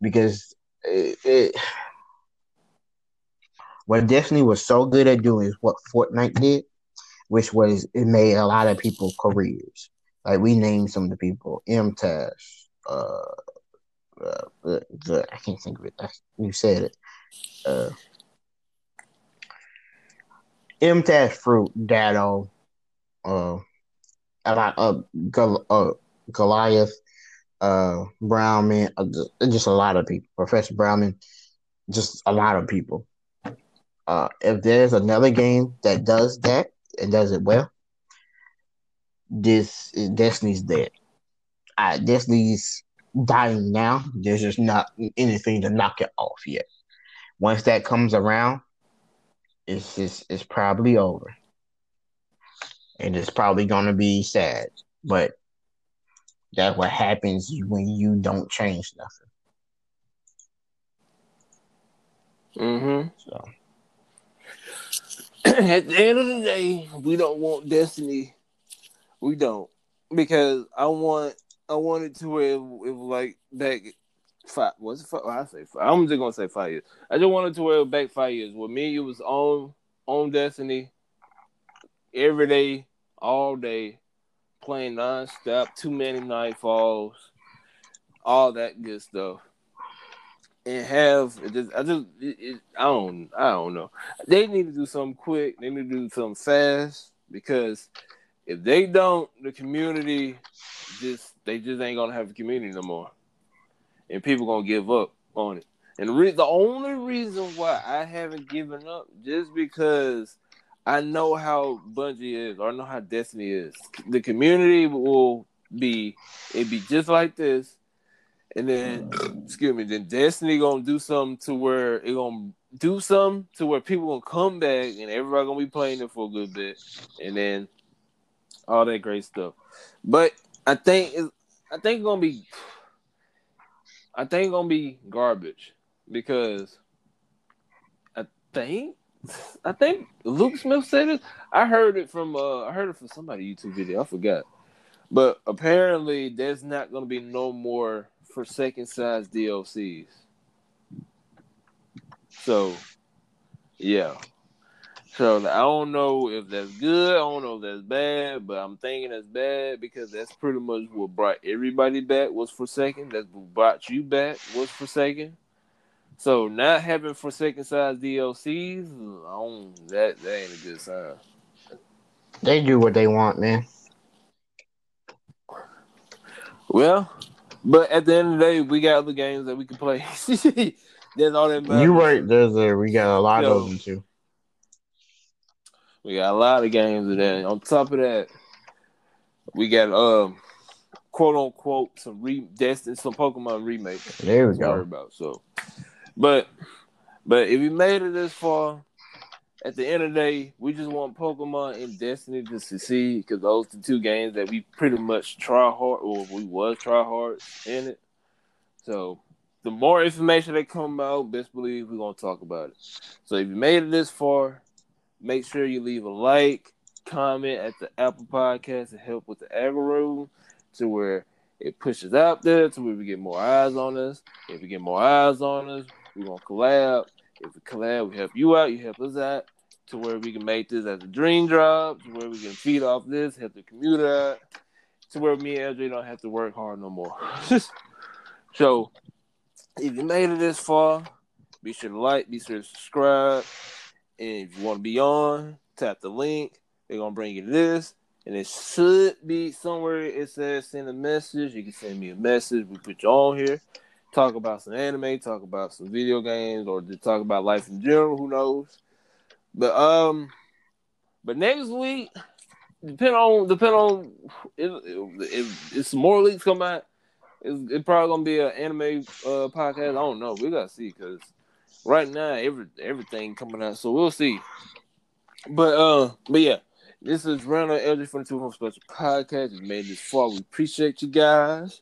S2: because it, it, what Destiny was so good at doing is what Fortnite did, which was it made a lot of people careers. Like we named some of the people, MTash, uh, uh the, the, I can't think of it. You said it. Uh, MTash Fruit, Datto, uh, a lot of uh, Goliath, uh, Broman, uh, just a lot of people. Professor Broman, just a lot of people. Uh, if there's another game that does that and does it well, this Destiny's dead. Uh, Destiny's dying now. There's just not anything to knock it off yet. Once that comes around, it's just it's probably over, and it's probably gonna be sad. But that's what happens when you don't change nothing.
S1: Mm-hmm. So at the end of the day, we don't want Destiny we don't because I want I want it to where it, it like back five. What's it? Five, I say five. I'm just gonna say five years. I just wanted to where back five years. With me, it was on on Destiny every day, all day, playing nonstop. Too many nightfalls, all that good stuff. And have just, I just it, it, I don't I don't know. They need to do something quick. They need to do something fast because if they don't, the community just they just ain't gonna have a community no more, and people gonna give up on it. And re- the only reason why I haven't given up just because I know how Bungie is, or I know how Destiny is. The community will be it be just like this, and then excuse me, then Destiny gonna do something to where it gonna do something to where people gonna come back and everybody gonna be playing it for a good bit, and then all that great stuff. But I think I think it's gonna be I think it's gonna be garbage because I think I think Luke Smith said it. I heard it from uh I heard it from somebody YouTube video. I forgot. But apparently there's not gonna be no more Forsaken size DLCs. So yeah. So I don't know if that's good. I don't know if that's bad, but I'm thinking that's bad because that's pretty much what brought everybody back was Forsaken. That's what brought you back was Forsaken. So not having Forsaken size DLCs, I don't, that that ain't a good sign.
S2: They do what they want, man.
S1: Well, but at the end of the day, we got other games that we can play. That's all that matters.
S2: You right. There's a we got a lot
S1: Yo.
S2: of them too.
S1: We got a lot of games of that. On top of that, we got um quote unquote some re some Pokemon remakes.
S2: There we go.
S1: about. So, but but if we made it this far, at the end of the day, we just want Pokemon and Destiny to succeed because those are the two games that we pretty much try hard, or we was try hard in it. So, the more information that come out, best believe we're gonna talk about it. So, if you made it this far, make sure you leave a like, comment at the Apple Podcast to help with the algorithm to where it pushes out there to where we get more eyes on us. If we get more eyes on us, we're gonna collab. If we collab, we help you out, you help us out to where we can make this as a dream job, to where we can feed off this, help the commuter out, to where me and LJ don't have to work hard no more. so if you made it this far, be sure to like, be sure to subscribe. And if you want to be on, tap the link. They're gonna bring you this. And it should be somewhere it says send a message. You can send me a message. We put you on here. Talk about some anime, talk about some video games, or just talk about life in general. Who knows? But um, but next week, depend on depend on if, if, some more leaks come out, it's, probably gonna be an anime uh podcast. I don't know. We gotta see because right now every everything coming out, so we'll see. But uh, but yeah, this is Randall LJ from the Two Home Special Podcast. We made this far. We appreciate you guys,